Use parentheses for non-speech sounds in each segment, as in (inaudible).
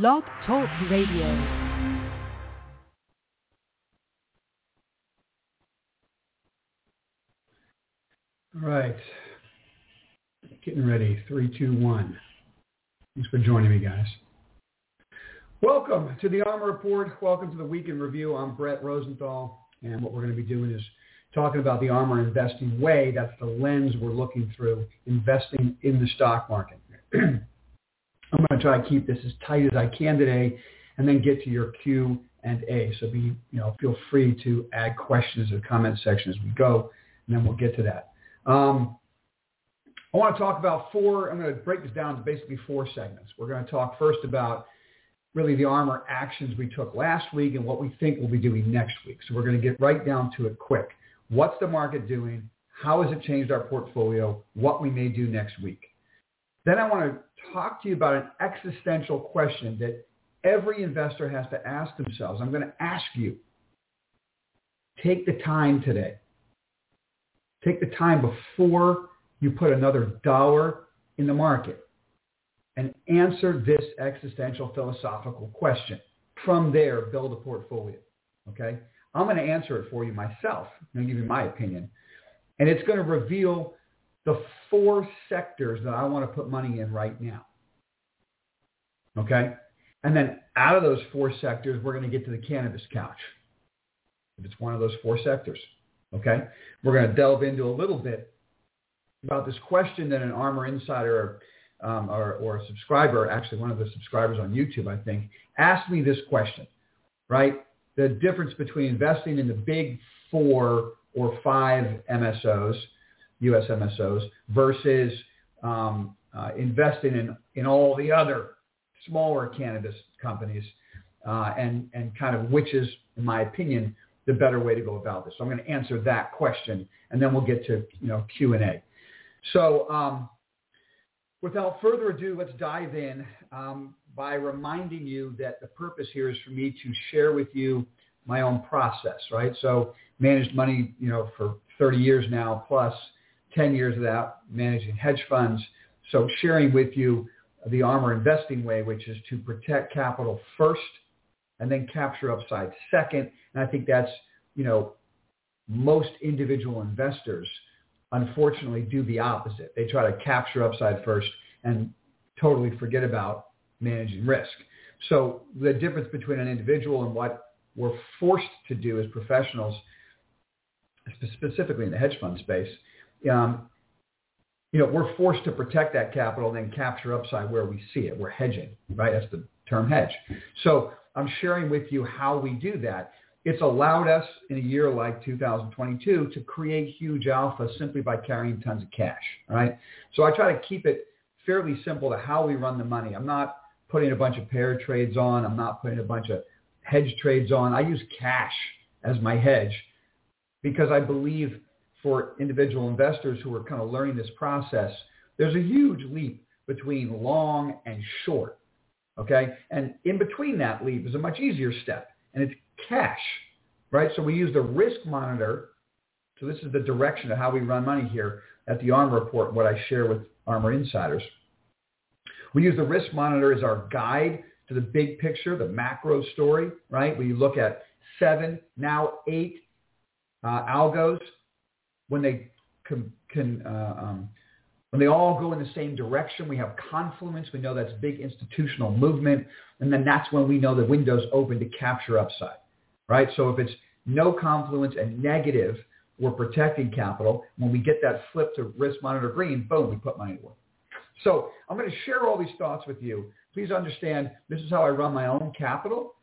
Blog Talk Radio. All right. Getting ready. Three, two, one. Thanks for joining me, guys. Welcome to the ARMR Report. Welcome to the Week in Review. I'm Brett Rosenthal, and what we're going to be doing is talking about the Armor investing way. That's the lens we're looking through, investing in the stock market. (clears throat) I'm going to try to keep this as tight as I can today, and then get to your Q and A. So be, you know, feel free to add questions the comment section as we go, and then we'll get to that. Um, I want to talk about four. I'm going to break this down to basically four segments. We're going to talk first about really the armor actions we took last week and what we think we'll be doing next week. So we're going to get right down to it quick. What's the market doing? How has it changed our portfolio? What we may do next week. Then I want to talk to you about an existential question that every investor has to ask themselves. I'm going to ask you, take the time today. Take the time before you put another dollar in the market and answer this existential philosophical question. From there, build a portfolio. Okay? I'm going to answer it for you myself. I'm give you my opinion. And it's going to reveal the four sectors that I want to put money in right now. Okay? And then out of those four sectors, we're going to get to the cannabis couch. If it's one of those four sectors. Okay? We're going to delve into a little bit about this question that an ARMR insider um, or, or a subscriber, actually one of the subscribers on YouTube, I think, asked me this question, right? The difference between investing in the big four or five MSOs, U.S. MSOs, versus um, uh, investing in, in all the other smaller cannabis companies uh, and, and kind of which is, in my opinion, the better way to go about this. So I'm going to answer that question, and then we'll get to you know Q&A. So um, without further ado, let's dive in um, by reminding you that the purpose here is for me to share with you my own process, right? So managed money, you know, for 30 years now, plus 10 years of that, managing hedge funds. So sharing with you the armor investing way, which is to protect capital first and then capture upside second. And I think that's, you know, most individual investors unfortunately do the opposite. They try to capture upside first and totally forget about managing risk. So the difference between an individual and what we're forced to do as professionals, specifically in the hedge fund space, um, you know, we're forced to protect that capital and then capture upside where we see it. We're hedging, right? That's the term hedge. So I'm sharing with you how we do that. It's allowed us in a year like 2022 to create huge alpha simply by carrying tons of cash, right? So I try to keep it fairly simple to how we run the money. I'm not putting a bunch of pair trades on. I'm not putting a bunch of hedge trades on. I use cash as my hedge because I believe for individual investors who are kind of learning this process, there's a huge leap between long and short. Okay. And in between that leap is a much easier step and it's cash, right? So we use the risk monitor. So this is the direction of how we run money here at the ARMR report, what I share with ARMR insiders. We use the risk monitor as our guide to the big picture, the macro story, right? We look at seven, now eight uh, algos when they can, can uh, um, when they all go in the same direction, we have confluence. We know that's big institutional movement. And then that's when we know the window's open to capture upside, right? So if it's no confluence and negative, we're protecting capital. When we get that flip to risk monitor green, boom, we put money to work. So I'm going to share all these thoughts with you. Please understand this is how I run my own capital.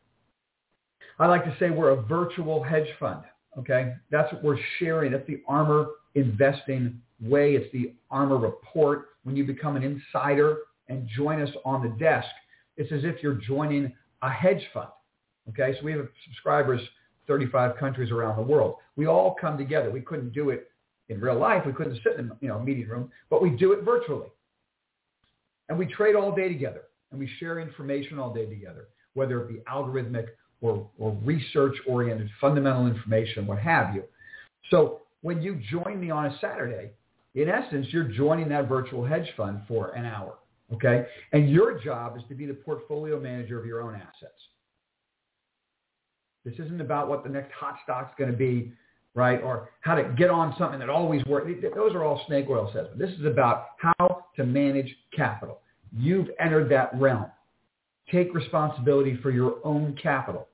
I like to say we're a virtual hedge fund. Okay, that's what we're sharing. That's the armor investing way. It's the ARMR report. When you become an insider and join us on the desk, it's as if you're joining a hedge fund. Okay, so we have subscribers 35 countries around the world. We all come together. We couldn't do it in real life. We couldn't sit in you know, a meeting room, but we do it virtually. And we trade all day together and we share information all day together, whether it be algorithmic or, or research-oriented fundamental information, what have you. So when you join me on a Saturday, in essence, you're joining that virtual hedge fund for an hour. Okay? And your job is to be the portfolio manager of your own assets. This isn't about what the next hot stock's going to be, right? Or how to get on something that always works. Those are all snake oil salesmen. This is about how to manage capital. You've entered that realm. Take responsibility for your own capital.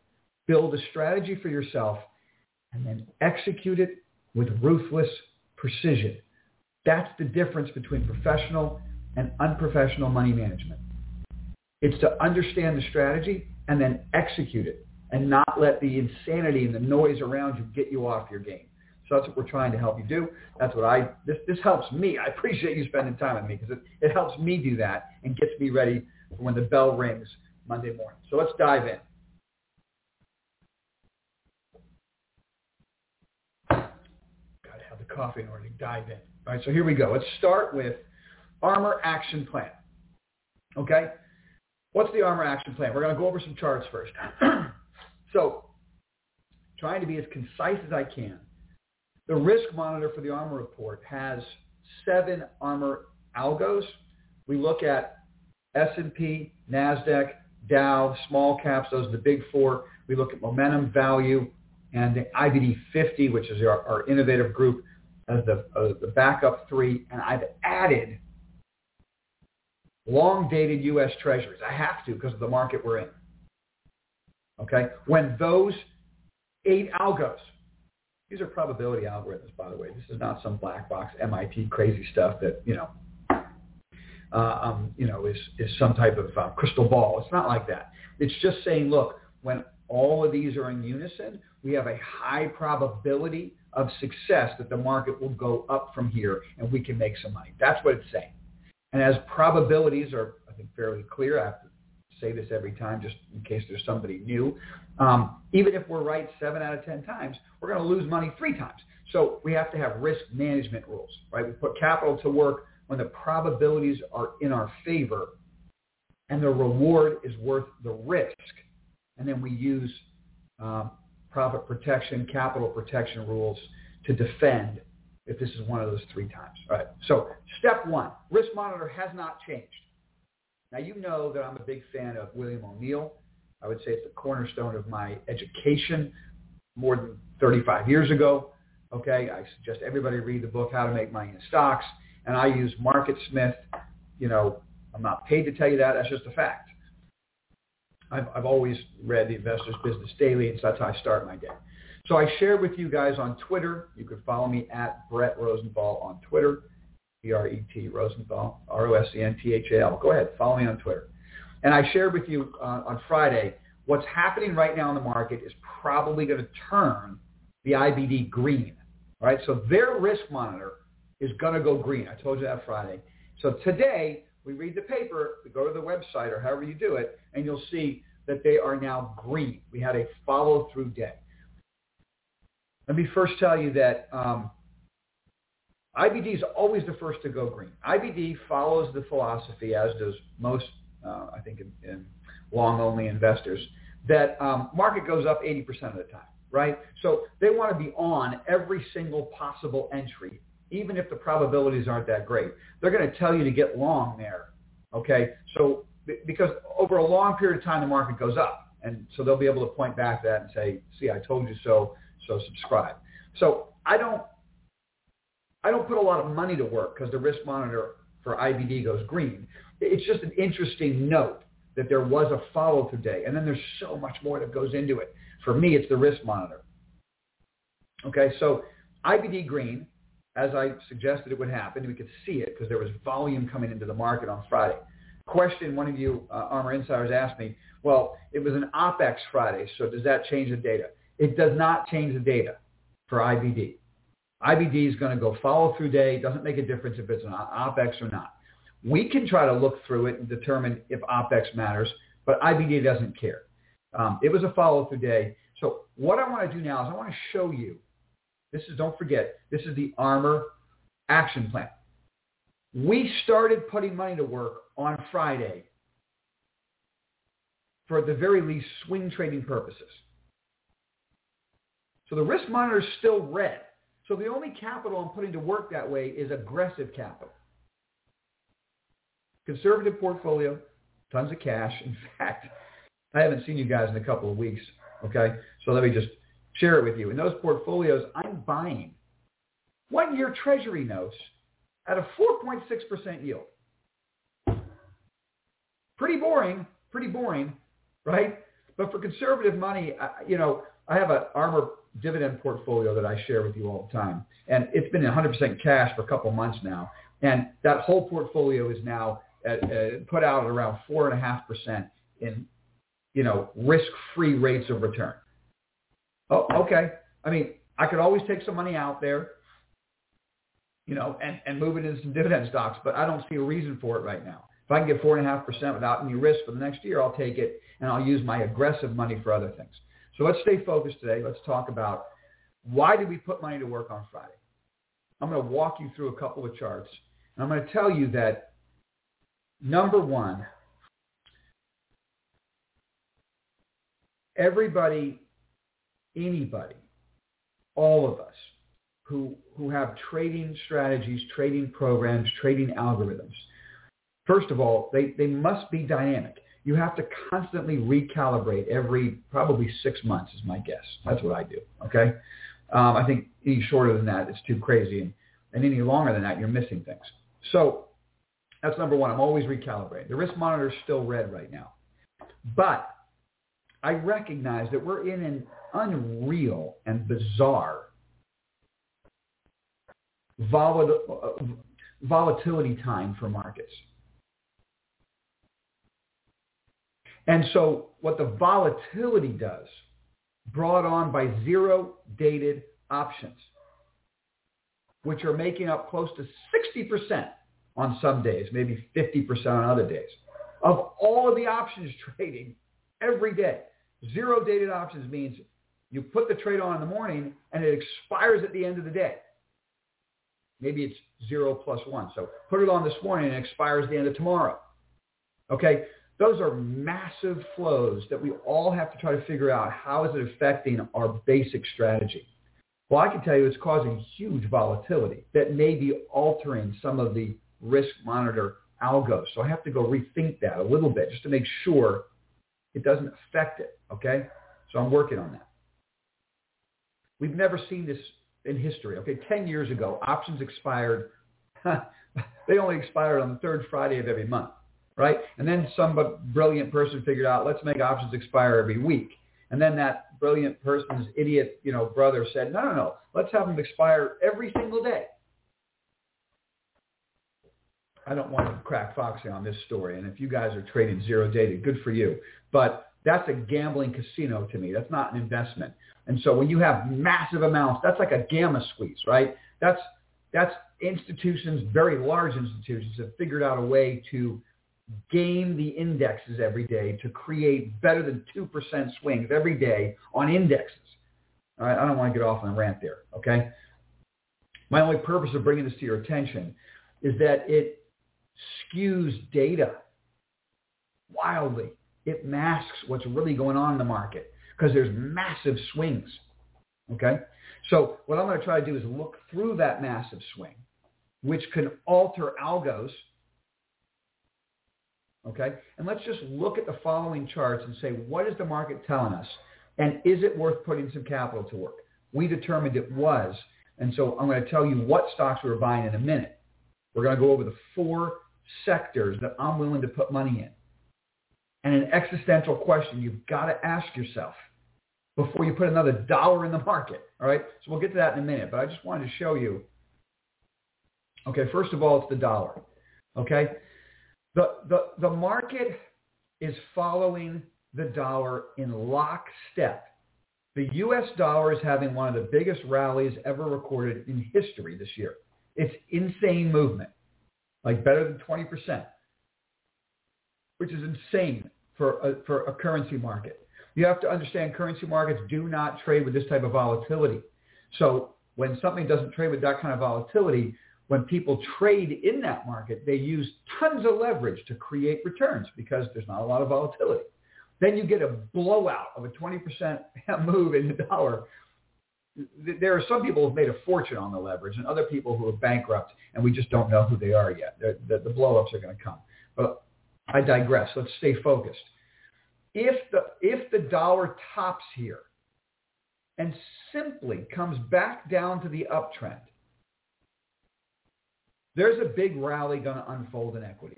Build a strategy for yourself and then execute it with ruthless precision. That's the difference between professional and unprofessional money management. It's to understand the strategy and then execute it and not let the insanity and the noise around you get you off your game. So that's what we're trying to help you do. That's what I, this, this helps me. I appreciate you spending time with me because it, it helps me do that and gets me ready for when the bell rings Monday morning. So let's dive in. Got to have the coffee in order to dive in. All right, so here we go. Let's start with ARMOR Action Plan. Okay? What's the ARMOR Action Plan? We're going to go over some charts first. (clears throat) so trying to be as concise as I can. The risk monitor for the ARMR report has seven ARMOR algos. We look at S&P, NASDAQ, Dow, small caps, those are the big four. We look at momentum, value, and the IBD 50, which is our, our innovative group, as the, the backup three. And I've added long-dated U.S. Treasuries. I have to because of the market we're in. Okay? When those eight algos, these are probability algorithms, by the way. This is not some black box MIT crazy stuff that, you know, uh, um, you know, is, is some type of uh, crystal ball. It's not like that. It's just saying, look, when all of these are in unison, we have a high probability of success that the market will go up from here and we can make some money. That's what it's saying. And as probabilities are, I think, fairly clear, I have to say this every time just in case there's somebody new, um, even if we're right seven out of 10 times, we're going to lose money three times. So we have to have risk management rules, right? We put capital to work when the probabilities are in our favor and the reward is worth the risk. And then we use um, profit protection, capital protection rules to defend if this is one of those three times. All right. So step one, risk monitor has not changed. Now you know that I'm a big fan of William O'Neill. I would say it's the cornerstone of my education more than 35 years ago. Okay. I suggest everybody read the book, How to Make Money in Stocks. And I use Market Smith. You know, I'm not paid to tell you that. That's just a fact. I've, I've always read the Investor's Business Daily, and so that's how I start my day. So I shared with you guys on Twitter. You can follow me at Brett Rosenthal on Twitter, B-R-E-T Rosenthal, R-O-S-E-N-T-H-A-L. Go ahead, follow me on Twitter. And I shared with you uh, on Friday what's happening right now in the market is probably going to turn the IBD green. All right, so their risk monitor is going to go green. I told you that Friday. So today we read the paper, we go to the website or however you do it, and you'll see that they are now green. We had a follow-through day. Let me first tell you that um, IBD is always the first to go green. IBD follows the philosophy, as does most, uh, I think, in, in long-only investors, that um, market goes up 80% of the time, right? So they want to be on every single possible entry, even if the probabilities aren't that great. They're going to tell you to get long there, okay? So because over a long period of time, the market goes up. And so they'll be able to point back to that and say, see, I told you so so subscribe. So I don't, I don't put a lot of money to work because the risk monitor for IBD goes green. It's just an interesting note that there was a follow-through day. And then there's so much more that goes into it. For me, it's the risk monitor. Okay, so IBD green, as I suggested it would happen, we could see it because there was volume coming into the market on Friday. Question one of you uh, ARMR Insiders asked me, well, it was an OPEX Friday, so does that change the data? It does not change the data for IBD. IBD is going to go follow through day. It doesn't make a difference if it's an OPEX or not. We can try to look through it and determine if OPEX matters, but IBD doesn't care. Um, it was a follow through day. So what I want to do now is I want to show you. This is, don't forget, this is the ARMOR action plan. We started putting money to work on Friday for at the very least swing trading purposes. So the risk monitor is still red. So the only capital I'm putting to work that way is aggressive capital. Conservative portfolio, tons of cash. In (laughs) fact, I haven't seen you guys in a couple of weeks. Okay, so let me just share it with you. In those portfolios, I'm buying one-year Treasury notes at a 4.6% yield. Pretty boring, pretty boring, right? But for conservative money, I, you know, I have an ARMOUR dividend portfolio that I share with you all the time. And it's been 100% cash for a couple months now. And that whole portfolio is now at, uh, put out at around 4.5% in, you know, risk-free rates of return. Oh, okay. I mean, I could always take some money out there, you know, and, and move it into some dividend stocks, but I don't see a reason for it right now. If I can get 4.5% without any risk for the next year, I'll take it, and I'll use my aggressive money for other things. So let's stay focused today. Let's talk about why did we put money to work on Friday? I'm going to walk you through a couple of charts. And I'm going to tell you that, number one, everybody, anybody, all of us who, who have trading strategies, trading programs, trading algorithms, first of all, they, they must be dynamic you have to constantly recalibrate every probably six months is my guess. That's what I do. Okay. Um, I think any shorter than that, it's too crazy. And, and any longer than that, you're missing things. So that's number one. I'm always recalibrating. The risk monitor is still red right now. But I recognize that we're in an unreal and bizarre uh, volatility time for markets. And so what the volatility does, brought on by zero dated options, which are making up close to 60% on some days, maybe 50% on other days, of all of the options (laughs) trading every day. Zero dated options means you put the trade on in the morning and it expires at the end of the day. Maybe it's zero plus one. So put it on this morning and it expires at the end of tomorrow. Okay, those are massive flows that we all have to try to figure out how is it affecting our basic strategy. Well, I can tell you it's causing huge volatility that may be altering some of the risk monitor algos. So I have to go rethink that a little bit just to make sure it doesn't affect it. Okay. So I'm working on that. We've never seen this in history. Okay. 10 years ago, options expired. (laughs) they only expired on the third Friday of every month right? And then some brilliant person figured out, let's make options expire every week. And then that brilliant person's idiot, you know, brother said, no, no, no, let's have them expire every single day. I don't want to crack Foxy on this story. And if you guys are trading zero data, good for you. But that's a gambling casino to me. That's not an investment. And so when you have massive amounts, that's like a gamma squeeze, right? That's that's institutions, very large institutions, have figured out a way to game the indexes every day to create better than 2% swings every day on indexes. All right, I don't want to get off on a rant there, okay? My only purpose of bringing this to your attention is that it skews data wildly. It masks what's really going on in the market because there's massive swings, okay? So what I'm going to try to do is look through that massive swing, which can alter algos Okay? And let's just look at the following charts and say, what is the market telling us? And is it worth putting some capital to work? We determined it was. And so I'm going to tell you what stocks we were buying in a minute. We're going to go over the four sectors that I'm willing to put money in. And an existential question you've got to ask yourself before you put another dollar in the market. All right? So we'll get to that in a minute. But I just wanted to show you. Okay, first of all, it's the dollar. Okay? The, the, the market is following the dollar in lockstep. The U.S. dollar is having one of the biggest rallies ever recorded in history this year. It's insane movement, like better than 20%, which is insane for a, for a currency market. You have to understand currency markets do not trade with this type of volatility. So when something doesn't trade with that kind of volatility, when people trade in that market, they use tons of leverage to create returns because there's not a lot of volatility. Then you get a blowout of a 20% (laughs) move in the dollar. There are some people who've made a fortune on the leverage and other people who are bankrupt and we just don't know who they are yet. The, blowups are going to come. But I digress. Let's stay focused. If the, if the dollar tops here and simply comes back down to the uptrend, there's a big rally going to unfold in equities.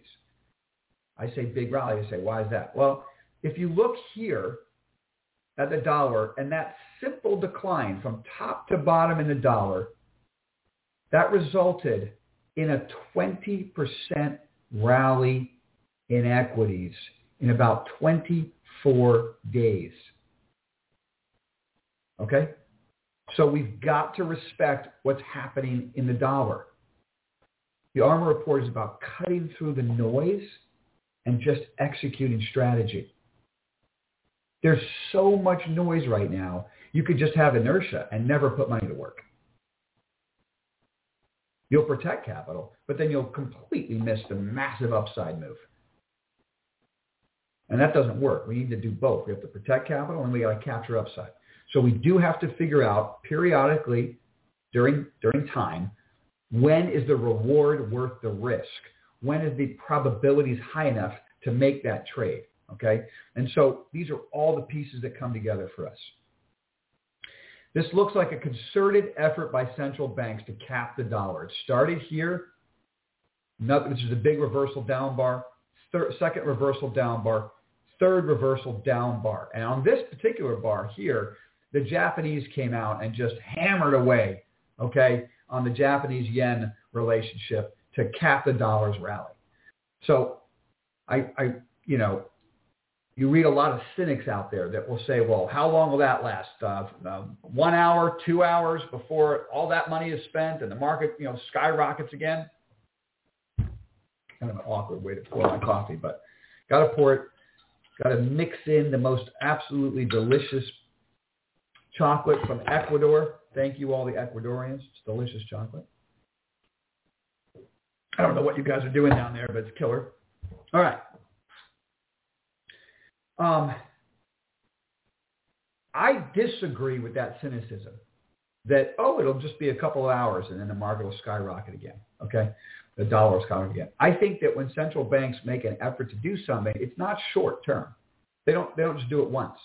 I say big rally. I say, why is that? Well, if you look here at the dollar and that simple decline from top to bottom in the dollar, that resulted in a 20% rally in equities in about 24 days. Okay? So we've got to respect what's happening in the dollar. The ARMR report is about cutting through the noise and just executing strategy. There's so much noise right now. You could just have inertia and never put money to work. You'll protect capital, but then you'll completely miss the massive upside move. And that doesn't work. We need to do both. We have to protect capital and we got to capture upside. So we do have to figure out periodically during, during time, when is the reward worth the risk? When is the probabilities high enough to make that trade? Okay. And so these are all the pieces that come together for us. This looks like a concerted effort by central banks to cap the dollar. It started here. This is a big reversal down bar. Third, second reversal down bar. Third reversal down bar. And on this particular bar here, the Japanese came out and just hammered away, okay, on the Japanese yen relationship to cap the dollar's rally. So I, I, you know, you read a lot of cynics out there that will say, well, how long will that last? Uh, uh, one hour, two hours before all that money is spent and the market, you know, skyrockets again? Kind of an awkward way to pour my coffee, but got to pour it, got to mix in the most absolutely delicious chocolate from Ecuador. Thank you all the Ecuadorians. It's delicious chocolate. I don't know what you guys are doing down there, but it's killer. All right. Um, I disagree with that cynicism that, oh, it'll just be a couple of hours and then the market will skyrocket again. Okay. The dollar will skyrocket again. I think that when central banks make an effort to do something, it's not short term. They don't, they don't just do it once.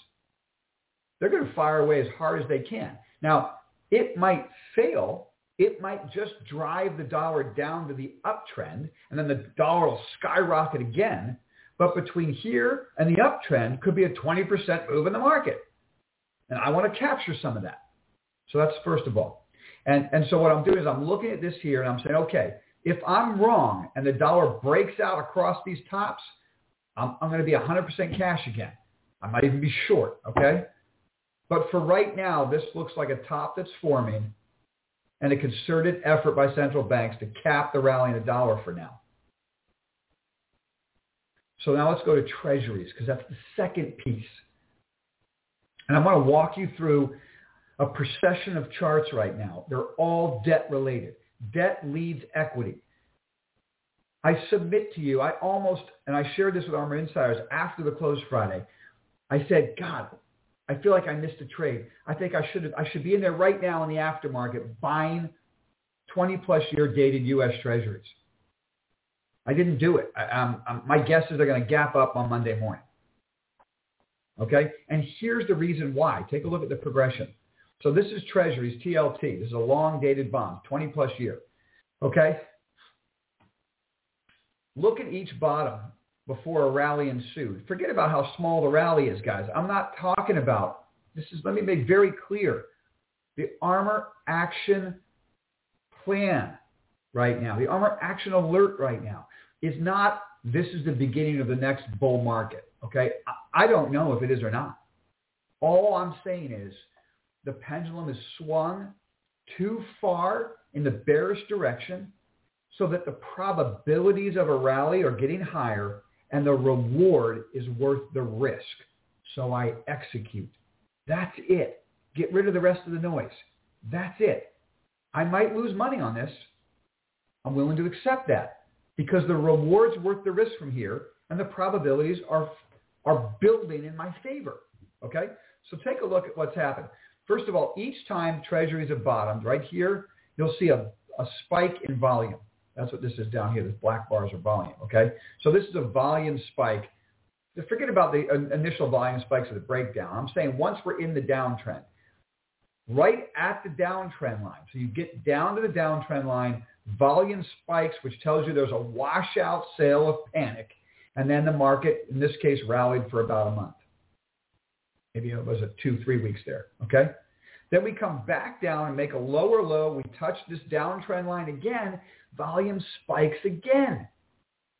They're going to fire away as hard as they can. Now, it might fail. It might just drive the dollar down to the uptrend and then the dollar will skyrocket again but between here and the uptrend could be a 20% move in the market. And I want to capture some of that. So that's first of all. And, and so what I'm doing is I'm looking at this here and I'm saying, okay, if I'm wrong and the dollar breaks out across these tops, I'm, I'm going to be 100% cash again. I might even be short, okay? But for right now, this looks like a top that's forming and a concerted effort by central banks to cap the rally in the dollar for now. So now let's go to treasuries because that's the second piece. And I want to walk you through a procession of charts right now. They're all debt related. Debt leads equity. I submit to you, I almost, and I shared this with ARMR Insiders after the close Friday. I said, God, I feel like I missed a trade. I think I should I should be in there right now in the aftermarket buying 20 plus year dated U.S. Treasuries. I didn't do it. I, um, um, my guess is they're going to gap up on Monday morning. Okay? And here's the reason why. Take a look at the progression. So this is Treasuries, TLT. This is a long dated bond, 20 plus year. Okay? Look at each bottom before a rally ensued. Forget about how small the rally is, guys. I'm not talking about, this is, let me make very clear, the armor action plan right now, the armor action alert right now is not this is the beginning of the next bull market. Okay. I don't know if it is or not. All I'm saying is the pendulum is swung too far in the bearish direction so that the probabilities of a rally are getting higher and the reward is worth the risk. So I execute. That's it. Get rid of the rest of the noise. That's it. I might lose money on this. I'm willing to accept that because the reward's worth the risk from here and the probabilities are, are building in my favor. Okay? So take a look at what's happened. First of all, each time treasuries have bottomed, right here, you'll see a, a spike in volume. That's what this is down here. This black bars are volume, okay? So this is a volume spike. Forget about the uh, initial volume spikes of the breakdown. I'm saying once we're in the downtrend, right at the downtrend line. So you get down to the downtrend line, volume spikes, which tells you there's a washout sale of panic. And then the market, in this case, rallied for about a month. Maybe it was a two, three weeks there. Okay. Then we come back down and make a lower low. We touch this downtrend line again. Volume spikes again.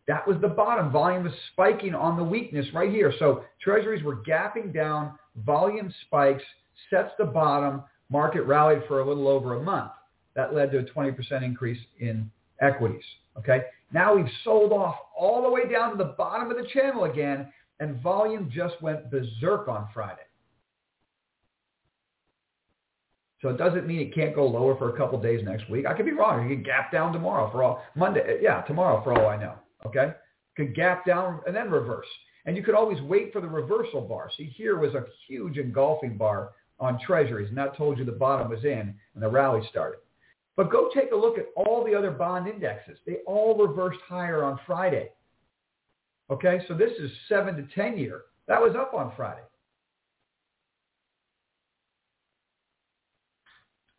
That was the bottom. Volume was spiking on the weakness right here. So treasuries were gapping down. Volume spikes, sets the bottom. Market rallied for a little over a month. That led to a 20% increase in equities. Okay. Now we've sold off all the way down to the bottom of the channel again, and volume just went berserk on Friday. So it doesn't mean it can't go lower for a couple days next week. I could be wrong. It could gap down tomorrow for all Monday. Yeah, tomorrow for all I know. Okay, could gap down and then reverse. And you could always wait for the reversal bar. See, here was a huge engulfing bar on treasuries, and that told you the bottom was in and the rally started. But go take a look at all the other bond indexes. They all reversed higher on Friday. Okay, so this is 7 to 10 year. That was up on Friday.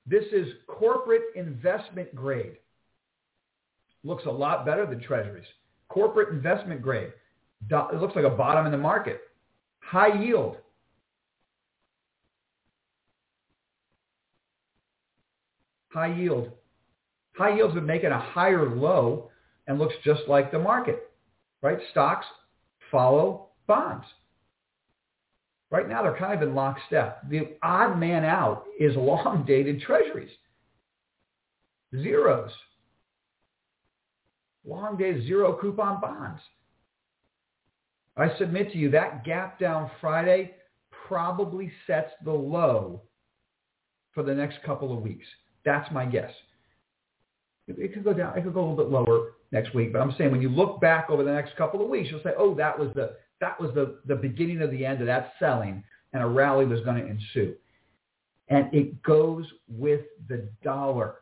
This is corporate investment grade. Looks a lot better than treasuries. Corporate investment grade. It looks like a bottom in the market. High yield. High yield. High yields make it a higher low and looks just like the market, right? Stocks follow bonds. Right now, they're kind of in lockstep. The odd man out is (laughs) long-dated treasuries. Zeros. Long-dated zero coupon bonds. I submit to you that gap down Friday probably sets the low for the next couple of weeks. That's my guess. It, it could go down. It could go a little bit lower next week. But I'm saying when you look back over the next couple of weeks, you'll say, oh, that was the that was the, the beginning of the end of that selling, and a rally was going to ensue. And it goes with the dollar.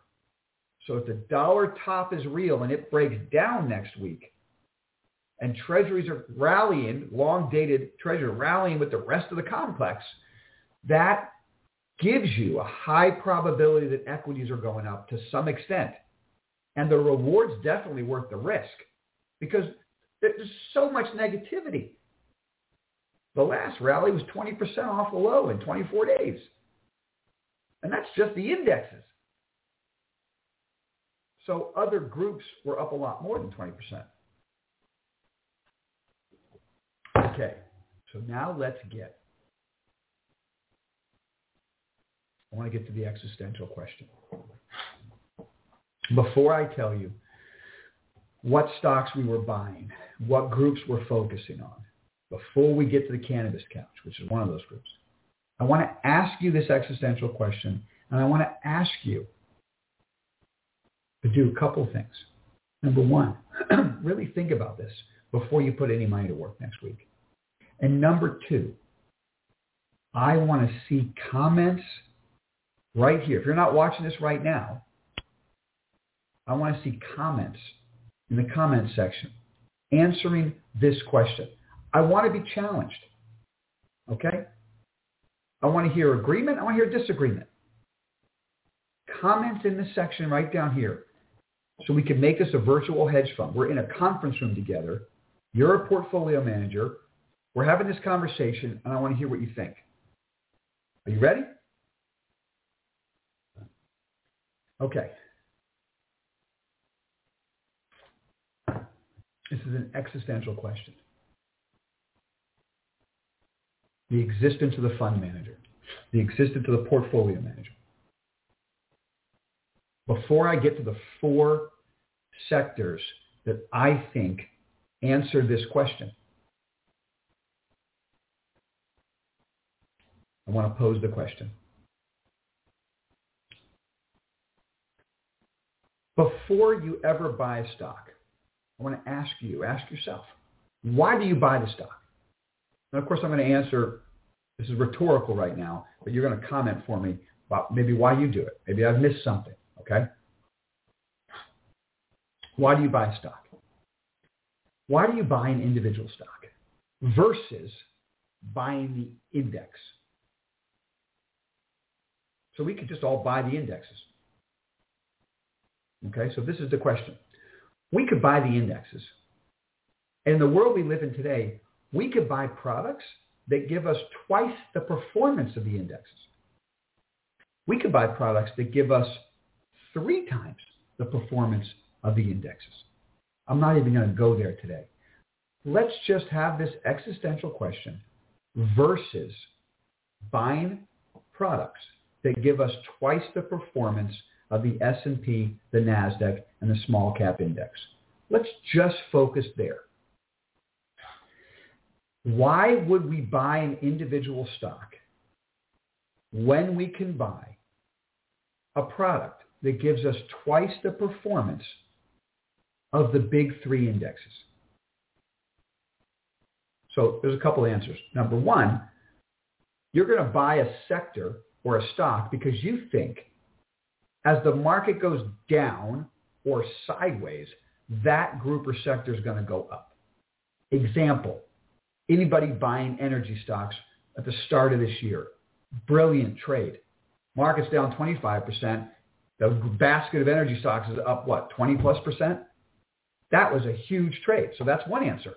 So if the dollar top is real and it breaks down next week, and treasuries are rallying, long-dated treasury rallying with the rest of the complex, that gives you a high probability that equities are going up to some extent. And the reward's definitely worth the risk because there's so much negativity. The last rally was 20% off the low in 24 days. And that's just the indexes. So other groups were up a lot more than 20%. Okay, so now let's get I want to get to the existential question. Before I tell you what stocks we were buying, what groups we're focusing on, before we get to the cannabis couch, which is one of those groups, I want to ask you this existential question, and I want to ask you to do a couple things. Number one, (clears throat) really think about this before you put any money to work next week. And number two, I want to see comments right here. If you're not watching this right now, I want to see comments in the comment section answering this question. I want to be challenged. Okay? I want to hear agreement. I want to hear disagreement. Comments in this section right down here so we can make this a virtual hedge fund. We're in a conference room together. You're a portfolio manager. We're having this conversation, and I want to hear what you think. Are you ready? Okay. This is an existential question. The existence of the fund manager, the existence of the portfolio manager. Before I get to the four sectors that I think answer this question, I want to pose the question. Before you ever buy stock, I want to ask you, ask yourself, why do you buy the stock? And of course, I'm going to answer, this is rhetorical right now, but you're going to comment for me about maybe why you do it. Maybe I've missed something, okay? Why do you buy stock? Why do you buy an individual stock versus buying the index? So we could just all buy the indexes. Okay, so this is the question. We could buy the indexes. In the world we live in today, we could buy products that give us twice the performance of the indexes. We could buy products that give us three times the performance of the indexes. I'm not even going to go there today. Let's just have this existential question versus buying products that give us twice the performance of the S&P, the NASDAQ, and the small cap index. Let's just focus there. Why would we buy an individual stock when we can buy a product that gives us twice the performance of the big three indexes? So there's a couple answers. Number one, you're going to buy a sector or a stock because you think as the market goes down or sideways, that group or sector is going to go up. Example, anybody buying energy stocks at the start of this year, brilliant trade. Market's down 25%. The basket of energy stocks is up, what, 20 plus percent? That was a huge trade. So that's one answer.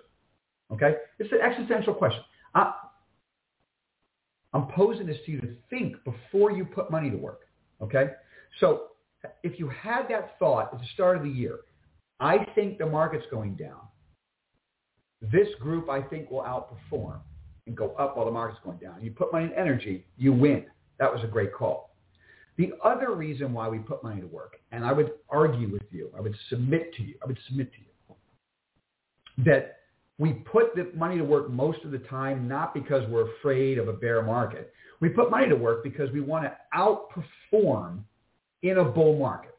Okay? It's an existential question. I, I'm posing this to you to think before you put money to work. Okay? So if you had that thought at the start of the year, I think the market's going down. This group, I think, will outperform and go up while the market's going down. You put money in energy, you win. That was a great call. The other reason why we put money to work, and I would argue with you, I would submit to you, I would submit to you, that we put the money to work most of the time not because we're afraid of a bear market. We put money to work because we want to outperform in a bull market.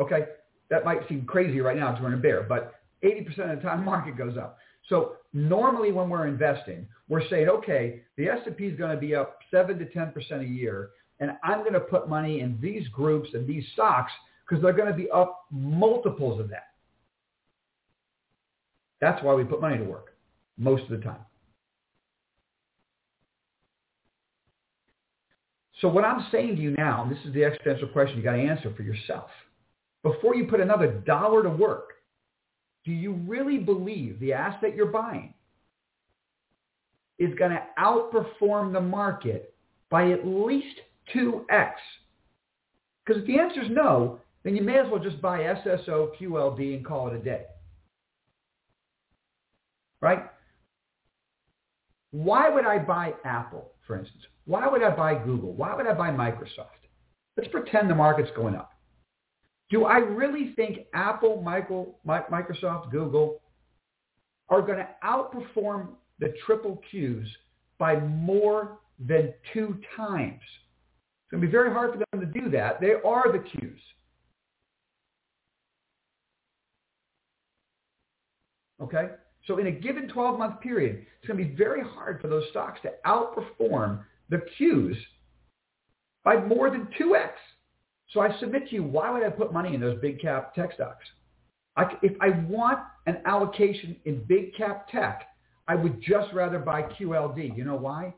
Okay? That might seem crazy right now because we're in a bear, but 80% of the time the (laughs) market goes up. So normally when we're investing, we're saying, okay, the S&P is going to be up 7 to 10% a year, and I'm going to put money in these groups and these stocks because they're going to be up multiples of that. That's why we put money to work most of the time. So what I'm saying to you now, this is the existential question you got to answer for yourself. Before you put another dollar to work, do you really believe the asset you're buying is going to outperform the market by at least 2x? Because if the answer is no, then you may as well just buy SSO, QLD, and call it a day. Right? Why would I buy Apple, for instance? Why would I buy Google? Why would I buy Microsoft? Let's pretend the market's going up. Do I really think Apple, Michael, Microsoft, Google are going to outperform the triple Qs by more than two times? It's going to be very hard for them to do that. They are the Qs. Okay? So in a given 12-month period, it's going to be very hard for those stocks to outperform the Qs by more than 2x. So I submit to you, why would I put money in those big cap tech stocks? I, if I want an allocation in big cap tech, I would just rather buy QLD. You know why?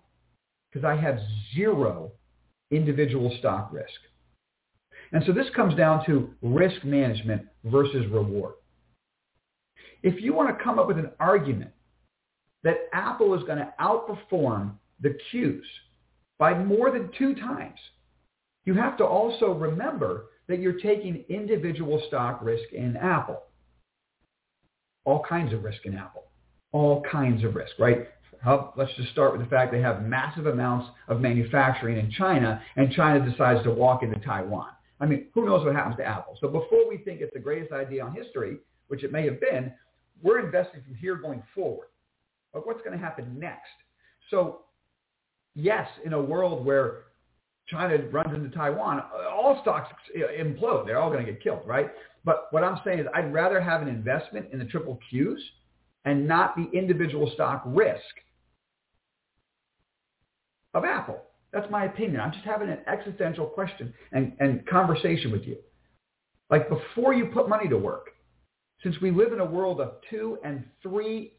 Because I have zero individual stock risk. And so this comes down to risk management versus reward. If you want to come up with an argument that Apple is going to outperform the Qs by more than two times, you have to also remember that you're taking individual stock risk in Apple. All kinds of risk in Apple. All kinds of risk, right? Let's just start with the fact they have massive amounts of manufacturing in China, and China decides to walk into Taiwan. I mean, who knows what happens to Apple? So before we think it's the greatest idea on history, which it may have been, we're investing from here going forward. But what's going to happen next? So yes, in a world where China runs into Taiwan, all stocks implode. They're all going to get killed, right? But what I'm saying is I'd rather have an investment in the triple Qs and not the individual stock risk of Apple. That's my opinion. I'm just having an existential question and, and conversation with you. Like before you put money to work, since we live in a world of 2 and 3x,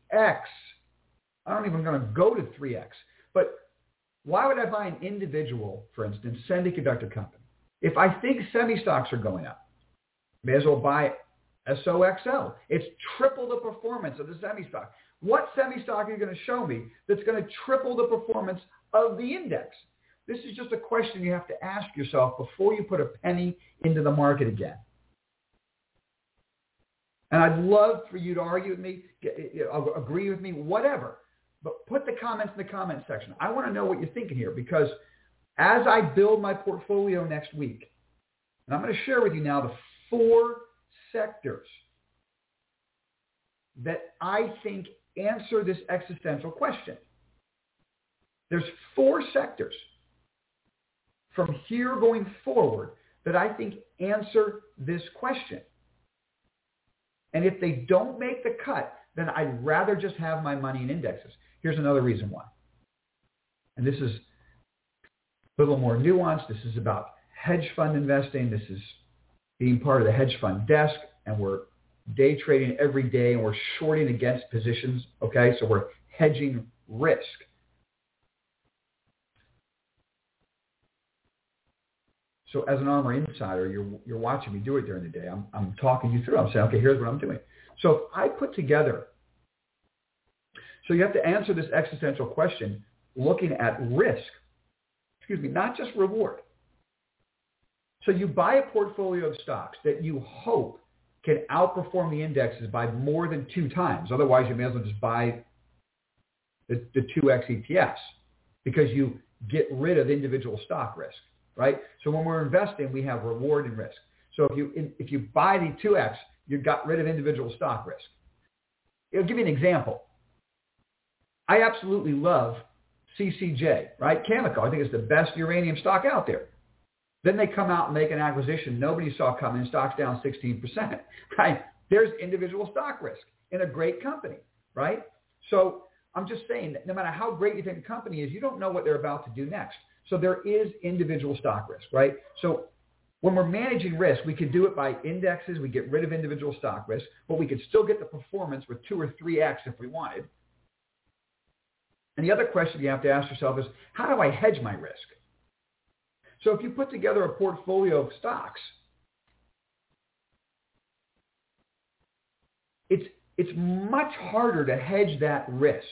I don't even going to go to 3x, but why would I buy an individual, for instance, semiconductor company? If I think semi-stocks are going up, may as well buy SOXL. It's triple the performance of the semi-stock. What semi-stock are you going to show me that's going to triple the performance of the index? This is just a question you have to ask yourself before you put a penny into the market again. And I'd love for you to argue with me, eh, eh, agree with me, whatever. But put the comments in the comment section. I want to know what you're thinking here because as I build my portfolio next week, and I'm going to share with you now the four sectors that I think answer this existential question. There's four sectors from here going forward that I think answer this question. And if they don't make the cut, then I'd rather just have my money in indexes. Here's another reason why. And this is a little more nuanced. This is about hedge fund investing. This is being part of the hedge fund desk, and we're day trading every day, and we're shorting against positions. Okay, so we're hedging risk. So as an ARMR insider, you're, you're watching me do it during the day. I'm, I'm talking you through. I'm saying, okay, here's what I'm doing. So I put together, so you have to answer this existential question looking at risk, excuse me, not just reward. So you buy a portfolio of stocks that you hope can outperform the indexes by more than two times. Otherwise, you may as well just buy the, the 2X ETFs because you get rid of individual stock risk right? So when we're investing, we have reward and risk. So if you if you buy the 2X, you got rid of individual stock risk. I'll give you an example. I absolutely love CCJ, right? Cameco, I think it's the best uranium stock out there. Then they come out and make an acquisition nobody saw coming. Stock's down 16%, (laughs) right? There's individual stock risk in a great company, right? So I'm just saying that no matter how great you think a company is, you don't know what they're about to do next. So there is individual stock risk, right? So when we're managing risk, we could do it by indexes. We get rid of individual stock risk, but we could still get the performance with two or three X if we wanted. And the other question you have to ask yourself is, how do I hedge my risk? So if you put together a portfolio of stocks, it's, it's much harder to hedge that risk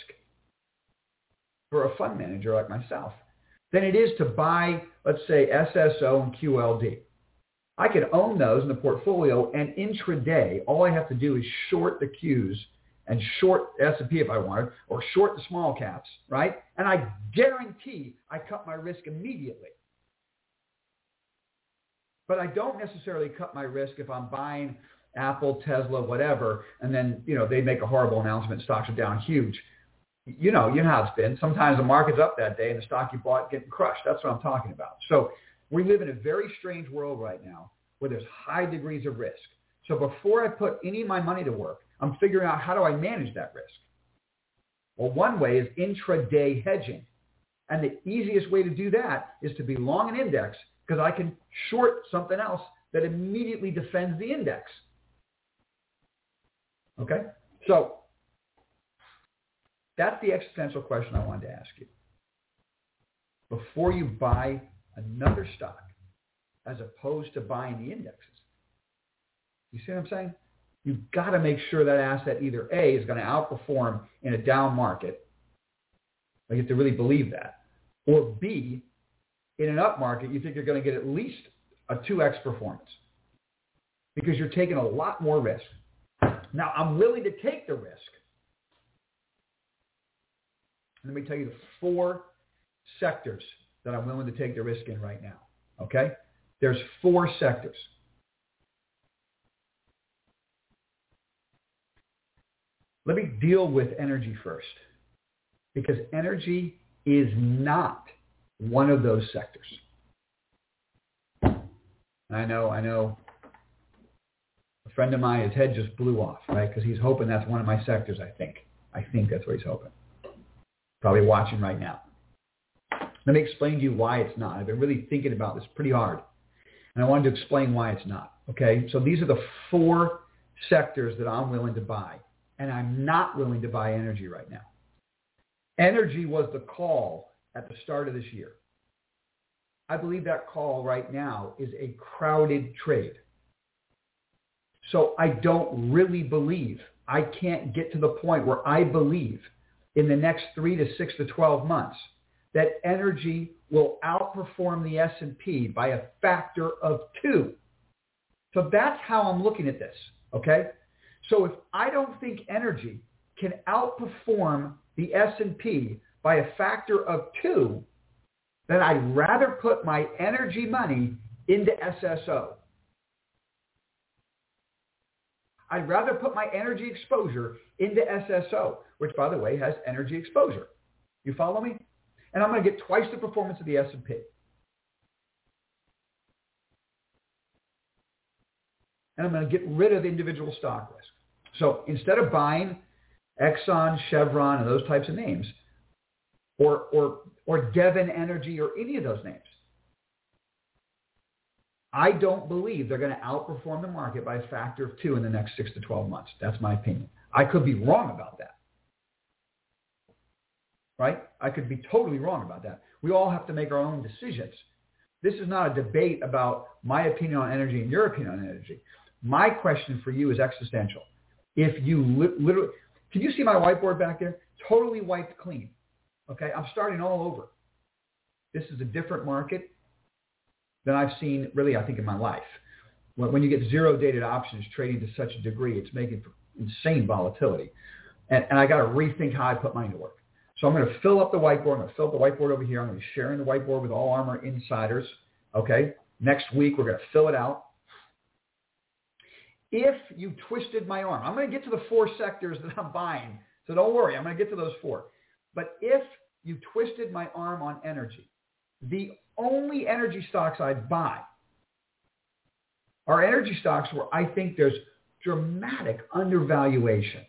for a fund manager like myself than it is to buy, let's say, SSO and QLD. I could own those in the portfolio, and intraday, all I have to do is short the Qs and short S&P if I wanted, or short the small caps, right? And I guarantee I cut my risk immediately. But I don't necessarily cut my risk if I'm buying Apple, Tesla, whatever, and then, you know, they make a horrible announcement, stocks are down huge you know, you know how it's been. Sometimes the market's up that day and the stock you bought getting crushed. That's what I'm talking about. So we live in a very strange world right now where there's high degrees of risk. So before I put any of my money to work, I'm figuring out how do I manage that risk? Well, one way is intraday hedging. And the easiest way to do that is to be long an index because I can short something else that immediately defends the index. Okay? So that's the existential question I wanted to ask you. Before you buy another stock, as opposed to buying the indexes. You see what I'm saying? You've got to make sure that asset either A is going to outperform in a down market. You have to really believe that. Or B, in an up market, you think you're going to get at least a 2x performance because you're taking a lot more risk. Now, I'm willing to take the risk let me tell you the four sectors that I'm willing to take the risk in right now. Okay? There's four sectors. Let me deal with energy first because energy is not one of those sectors. I know, I know. A friend of mine, his head just blew off, right? Because he's hoping that's one of my sectors, I think. I think that's what he's hoping probably watching right now. Let me explain to you why it's not. I've been really thinking about this pretty hard. And I wanted to explain why it's not. Okay? So these are the four sectors that I'm willing to buy, and I'm not willing to buy energy right now. Energy was the call at the start of this year. I believe that call right now is a crowded trade. So I don't really believe, I can't get to the point where I believe in the next three to six to 12 months that energy will outperform the S&P by a factor of two. So that's how I'm looking at this, okay? So if I don't think energy can outperform the S&P by a factor of two, then I'd rather put my energy money into SSO. I'd rather put my energy exposure into SSO, which by the way has energy exposure. You follow me? And I'm going to get twice the performance of the S&P. And I'm going to get rid of individual stock risk. So instead of buying Exxon, Chevron, and those types of names, or, or, or Devon Energy or any of those names, I don't believe they're going to outperform the market by a factor of two in the next six to 12 months. That's my opinion. I could be wrong about that. Right? I could be totally wrong about that. We all have to make our own decisions. This is not a debate about my opinion on energy and your opinion on energy. My question for you is existential. If you li- literally, can you see my whiteboard back there? Totally wiped clean. Okay, I'm starting all over. This is a different market than I've seen really, I think, in my life. When, when you get zero dated options trading to such a degree, it's making for insane volatility. And, and I got to rethink how I put money to work. So I'm going to fill up the whiteboard. I'm going to fill up the whiteboard over here. I'm going to be sharing the whiteboard with all ARMR insiders. Okay. Next week, we're going to fill it out. If you twisted my arm, I'm going to get to the four sectors that I'm buying. So don't worry. I'm going to get to those four. But if you twisted my arm on energy, the only energy stocks I'd buy are energy stocks where I think there's dramatic undervaluation.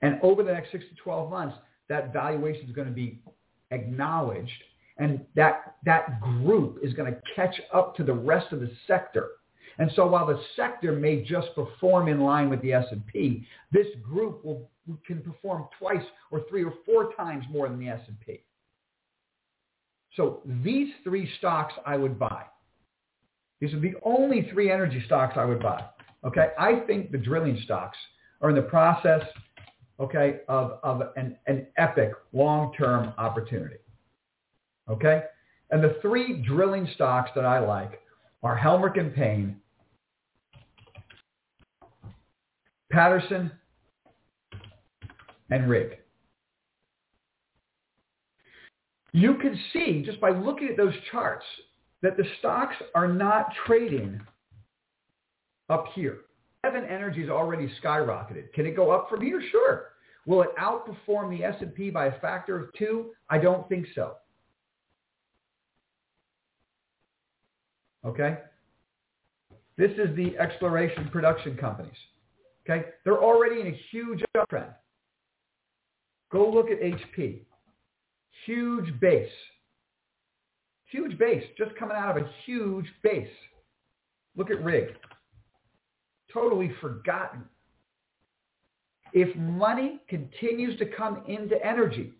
And over the next six to 12 months, that valuation is going to be acknowledged and that, that group is going to catch up to the rest of the sector. And so while the sector may just perform in line with the S&P, this group will can perform twice or three or four times more than the S&P. So these three stocks I would buy. These are the only three energy stocks I would buy. Okay, I think the drilling stocks are in the process, okay, of, of an, an epic long-term opportunity. Okay, and the three drilling stocks that I like are Helmerich and Payne, Patterson, and Rig. You can see just by looking at those charts that the stocks are not trading up here. Devon Energy has already skyrocketed. Can it go up from here? Sure. Will it outperform the S&P by a factor of two? I don't think so. Okay? This is the exploration production companies. Okay? They're already in a huge uptrend. Go look at HP. Huge base. Huge base, just coming out of a huge base. Look at Rig. Totally forgotten. If money continues to come into energy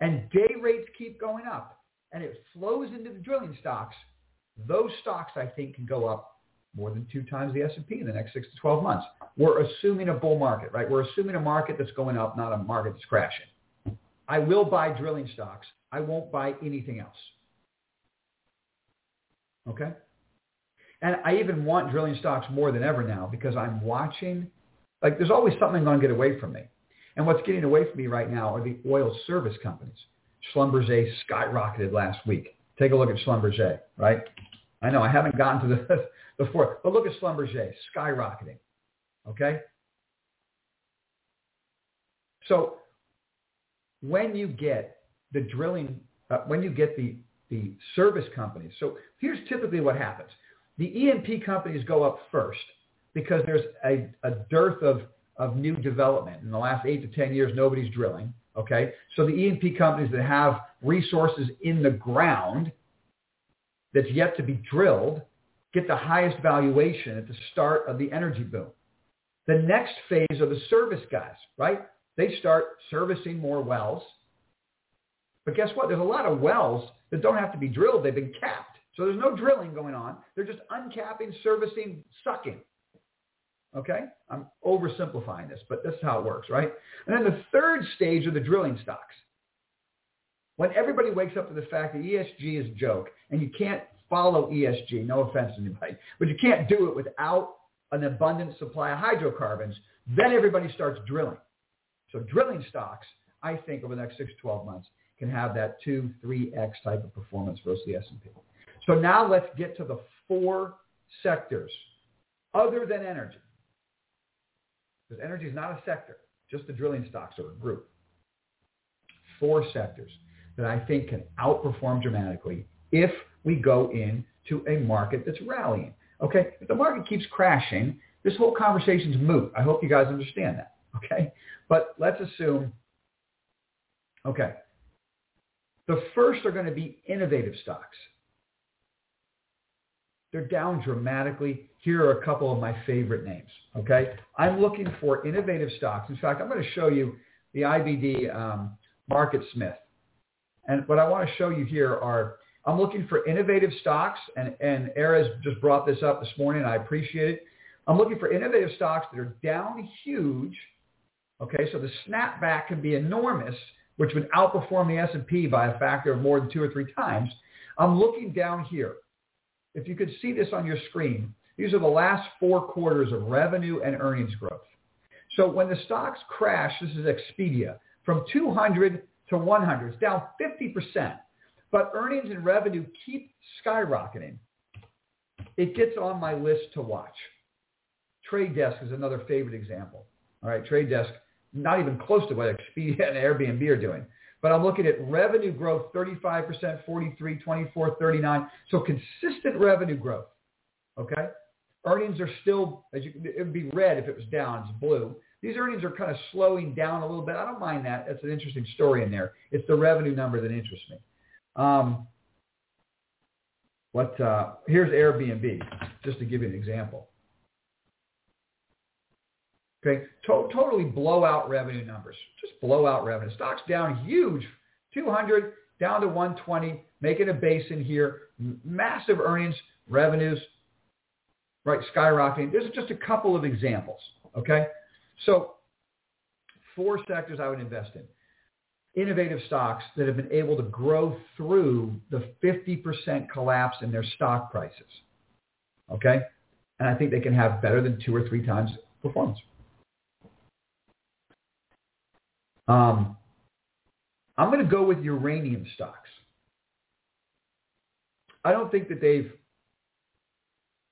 and day rates keep going up and it flows into the drilling stocks, those stocks I think can go up more than two times the S&P in the next six to 12 months. We're assuming a bull market, right? We're assuming a market that's going up, not a market that's crashing. I will buy drilling stocks. I won't buy anything else. Okay? And I even want drilling stocks more than ever now because I'm watching, like there's always something going to get away from me. And what's getting away from me right now are the oil service companies. Schlumberger skyrocketed last week. Take a look at Schlumberger, right? I know I haven't gotten to the (laughs) fourth, but look at Schlumberger skyrocketing. Okay? So when you get the drilling, uh, when you get the, the service companies, so here's typically what happens. The E&P companies go up first because there's a, a dearth of, of new development. In the last eight to 10 years, nobody's drilling. Okay. So the E&P companies that have resources in the ground that's yet to be drilled get the highest valuation at the start of the energy boom. The next phase are the service guys, right? They start servicing more wells. But guess what? There's a lot of wells that don't have to be drilled. They've been capped. So there's no drilling going on. They're just uncapping, servicing, sucking. Okay? I'm oversimplifying this, but this is how it works, right? And then the third stage are the drilling stocks. When everybody wakes up to the fact that ESG is a joke and you can't follow ESG, no offense to anybody, but you can't do it without an abundant supply of hydrocarbons, then everybody starts drilling. So drilling stocks, I think over the next 6 to 12 months, can have that 2, 3x type of performance versus the S&P. So now let's get to the four sectors other than energy. Because energy is not a sector, just the drilling stocks are a group. Four sectors that I think can outperform dramatically if we go into a market that's rallying. Okay, if the market keeps crashing, this whole conversation's moot. I hope you guys understand that. Okay, but let's assume, okay, the first are going to be innovative stocks. They're down dramatically. Here are a couple of my favorite names. Okay, I'm looking for innovative stocks. In fact, I'm going to show you the IBD um, Market Smith, and what I want to show you here are I'm looking for innovative stocks, and and Erez just brought this up this morning. I appreciate it. I'm looking for innovative stocks that are down huge. Okay, so the snapback can be enormous, which would outperform the S&P by a factor of more than two or three times. I'm looking down here. If you could see this on your screen, these are the last four quarters of revenue and earnings growth. So when the stocks crash, this is Expedia, from 200 to 100, it's down 50%, but earnings and revenue keep skyrocketing. It gets on my list to watch. Trade Desk is another favorite example. All right, Trade Desk, not even close to what Expedia and Airbnb are doing. But I'm looking at revenue growth 35%, 43, 24, 39. So consistent revenue growth. Okay? Earnings are still, as you, it would be red if it was down. It's blue. These earnings are kind of slowing down a little bit. I don't mind that. That's an interesting story in there. It's the revenue number that interests me. Um, what? Uh, here's Airbnb, just to give you an example. Okay, to- totally blowout revenue numbers. Just blowout revenue. Stock's down huge, 200 down to 120, making a base in here. massive earnings, revenues, right, skyrocketing. This is just a couple of examples. Okay, so four sectors I would invest in. Innovative stocks that have been able to grow through the 50% collapse in their stock prices. Okay, and I think they can have better than two or three times performance. Um, I'm going to go with uranium stocks. I don't think that they've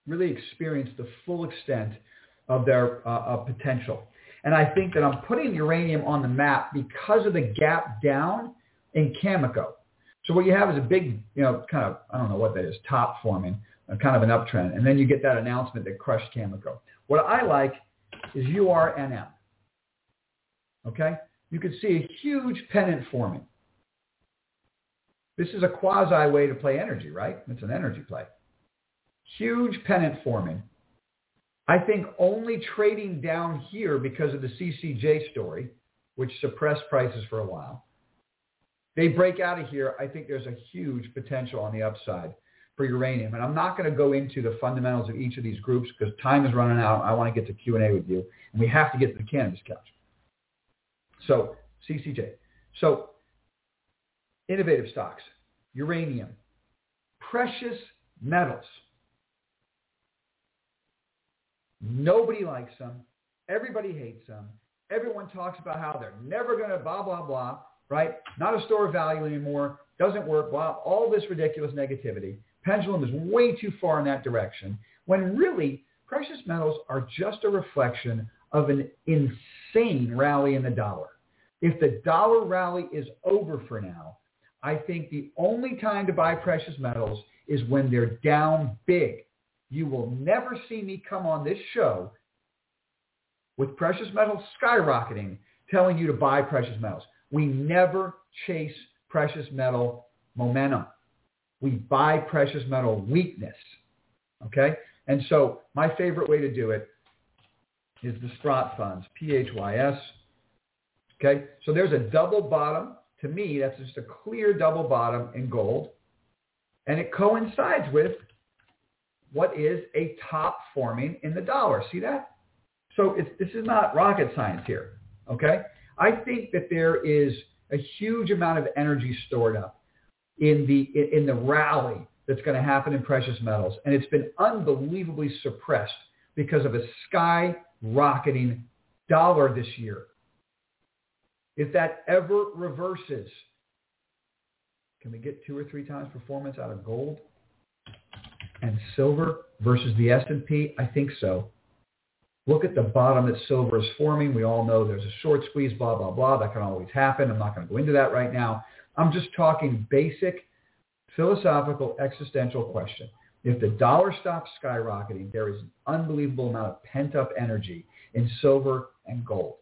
really experienced the full extent of their uh, uh, potential. And I think that I'm putting uranium on the map because of the gap down in Cameco. So what you have is a big, you know, kind of, I don't know what that is, top forming, kind of an uptrend. And then you get that announcement that crushed Cameco. What I like is URNM. Okay? You could see a huge pennant forming. This is a quasi way to play energy, right? It's an energy play. Huge pennant forming. I think only trading down here because of the CCJ story, which suppressed prices for a while. They break out of here. I think there's a huge potential on the upside for uranium. And I'm not going to go into the fundamentals of each of these groups because time is running out. I want to get to Q&A with you. And we have to get to the cannabis couch. So CCJ. So innovative stocks, uranium, precious metals. Nobody likes them. Everybody hates them. Everyone talks about how they're never going to blah, blah, blah, right? Not a store of value anymore. Doesn't work. Blah, all this ridiculous negativity. Pendulum is way too far in that direction when really precious metals are just a reflection of an insane rally in the dollar. If the dollar rally is over for now, I think the only time to buy precious metals is when they're down big. You will never see me come on this show with precious metals skyrocketing telling you to buy precious metals. We never chase precious metal momentum. We buy precious metal weakness. Okay? And so my favorite way to do it is the Sprott funds, P-H-Y-S. Okay? So there's a double bottom. To me, that's just a clear double bottom in gold. And it coincides with what is a top forming in the dollar. See that? So this is not rocket science here. Okay? I think that there is a huge amount of energy stored up in the in the rally that's going to happen in precious metals, and it's been unbelievably suppressed because of a skyrocketing dollar this year. If that ever reverses, can we get two or three times performance out of gold and silver versus the S&P? I think so. Look at the bottom that silver is forming. We all know there's a short squeeze, blah, blah, blah. That can always happen. I'm not going to go into that right now. I'm just talking basic philosophical existential question. If the dollar stops skyrocketing, there is an unbelievable amount of pent-up energy in silver and gold.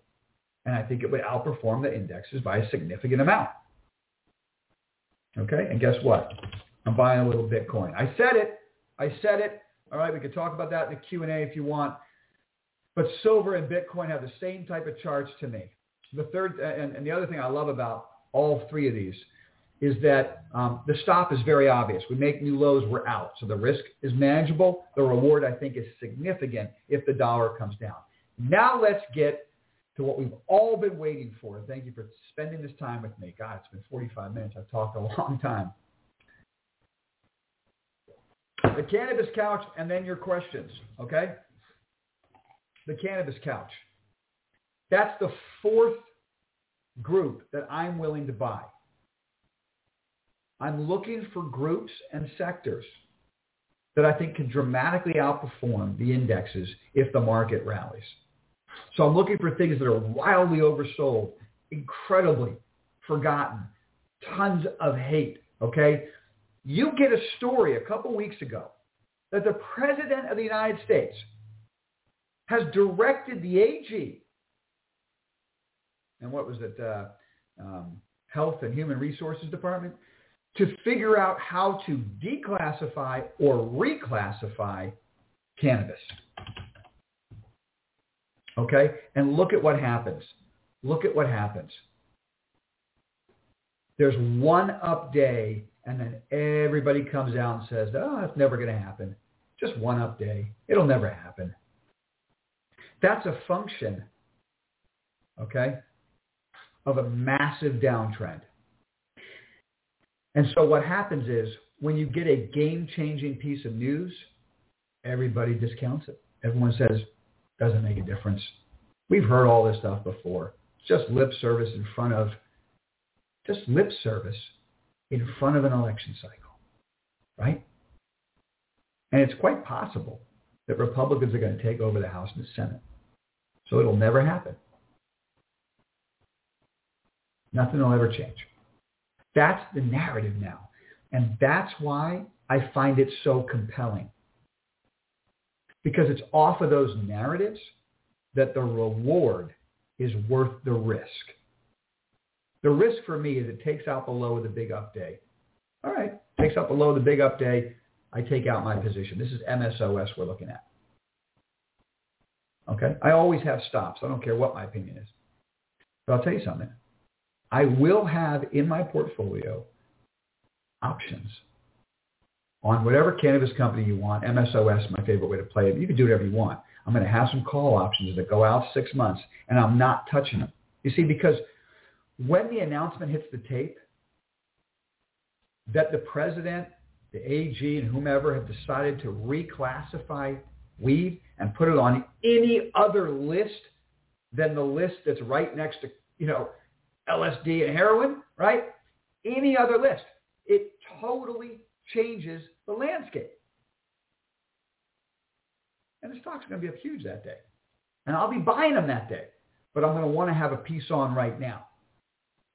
And I think it would outperform the indexes by a significant amount. Okay, and guess what? I'm buying a little Bitcoin. I said it. I said it. All right, we could talk about that in the Q&A if you want. But silver and Bitcoin have the same type of charts to me. The third, and, and the other thing I love about all three of these is that um, the stop is very obvious. We make new lows, we're out. So the risk is manageable. The reward, I think, is significant if the dollar comes down. Now let's get to what we've all been waiting for. Thank you for spending this time with me. God, it's been 45 minutes. I've talked a (laughs) long time. The cannabis couch and then your questions, okay? the cannabis couch. That's the fourth group that I'm willing to buy. I'm looking for groups and sectors that I think can dramatically outperform the indexes if the market rallies. So I'm looking for things that are wildly oversold, incredibly forgotten, tons of hate, okay? You get a story a couple weeks ago that the President of the United States has directed the AG and what was it, uh, um, Health and Human Resources Department, to figure out how to declassify or reclassify cannabis. Okay? And look at what happens. Look at what happens. There's one up day and then everybody comes out and says, oh, that's never going to happen. Just one up day. It'll never happen. That's a function, okay, of a massive downtrend. And so what happens is when you get a game-changing piece of news, everybody discounts it. Everyone says, doesn't make a difference. We've heard all this stuff before. It's just lip service in front of, just lip service in front of an election cycle, right? And it's quite possible that Republicans are going to take over the House and the Senate. So it'll never happen. Nothing will ever change. That's the narrative now. And that's why I find it so compelling. Because it's off of those narratives that the reward is worth the risk. The risk for me is it takes out the low of the big up day. All right, takes out the low of the big up day. I take out my position. This is MSOS we're looking at. Okay? I always have stops. I don't care what my opinion is. But I'll tell you something. I will have in my portfolio options on whatever cannabis company you want. MSOS my favorite way to play it. You can do whatever you want. I'm going to have some call options that go out six months, and I'm not touching them. You see, because when the announcement hits the tape that the president, the AG, and whomever have decided to reclassify weed and put it on any other list than the list that's right next to, you know, LSD and heroin, right? Any other list. It totally changes the landscape. And the stock's going to be up huge that day. And I'll be buying them that day. But I'm going to want to have a piece on right now.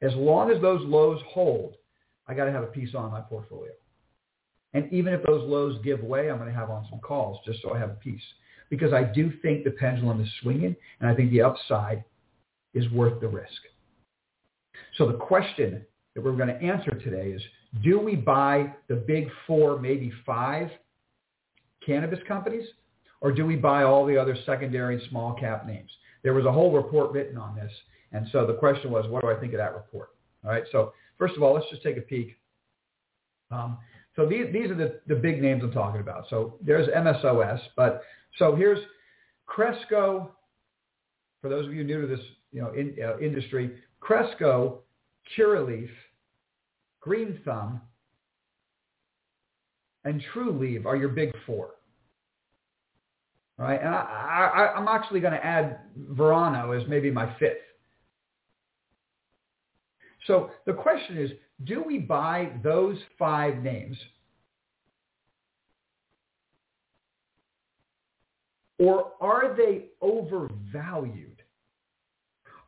As long as those lows hold, I got to have a piece on my portfolio. And even if those lows give way, I'm going to have on some calls just so I have a piece. Because I do think the pendulum is swinging, and I think the upside is worth the risk. So the question that we're going to answer today is, do we buy the big four, maybe five cannabis companies or do we buy all the other secondary and small cap names? There was a whole report written on this. And so the question was, what do I think of that report? All right. So first of all, let's just take a peek. Um, so these, these are the, the big names I'm talking about. So there's MSOS, but so here's Cresco. For those of you new to this, you know, in, uh, industry, Cresco, Curaleaf, Green Thumb, and Trulieve are your big four. All right, and I, I'm actually going to add Verano as maybe my fifth. So the question is, do we buy those five names or are they overvalued?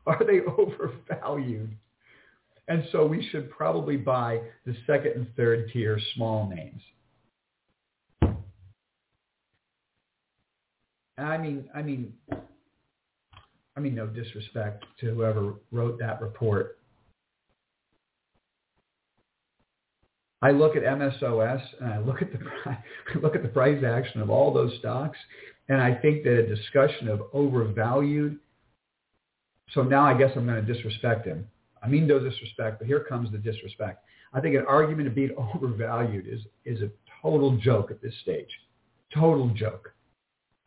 Are they (laughs) overvalued? And so we should probably buy the second and third tier small names. I mean, I mean, I mean, no disrespect to whoever wrote that report. I look at MSOS and I look at the (laughs) look at the price action of all those stocks, and I think that a discussion of overvalued. So now I guess I'm going to disrespect him. I mean no disrespect, but here comes the disrespect. I think an argument of being (laughs) overvalued is is a total joke at this stage. Total joke.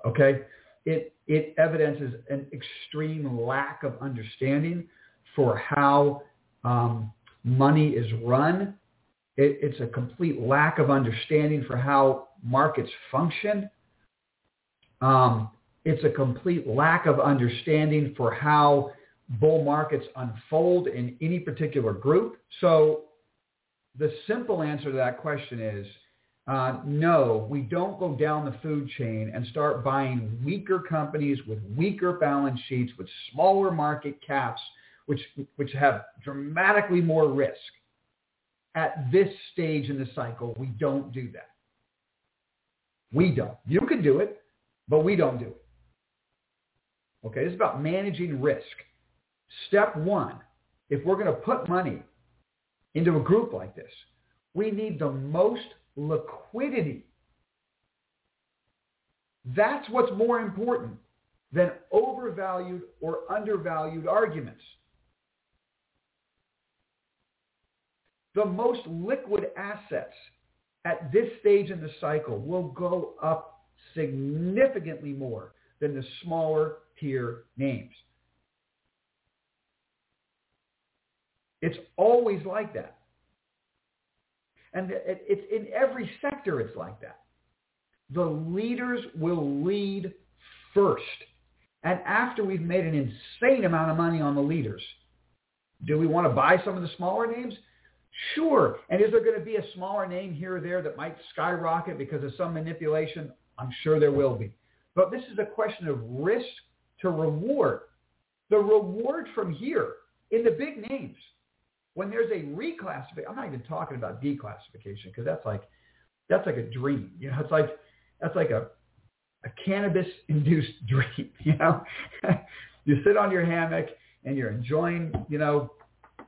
Okay? It, it evidences an extreme lack of understanding for how um, money is run. It, it's a complete lack of understanding for how markets function. Um, it's a complete lack of understanding for how bull markets unfold in any particular group. So the simple answer to that question is uh, no, we don't go down the food chain and start buying weaker companies with weaker balance sheets, with smaller market caps, which, which have dramatically more risk. At this stage in the cycle, we don't do that. We don't. You can do it, but we don't do it. Okay, this is about managing risk. Step one, if we're going to put money into a group like this, we need the most liquidity. That's what's more important than overvalued or undervalued arguments. The most liquid assets at this stage in the cycle will go up significantly more than the smaller tier names. It's always like that. And it's in every sector it's like that. The leaders will lead first. And after we've made an insane amount of money on the leaders, do we want to buy some of the smaller names? Sure. And is there going to be a smaller name here or there that might skyrocket because of some manipulation? I'm sure there will be. But this is a question of risk to reward. The reward from here in the big names when there's a reclassification, I'm not even talking about declassification because that's like that's like a dream. You know, it's like that's like a a cannabis induced (laughs) dream. You know, you sit on your hammock and you're enjoying, you know,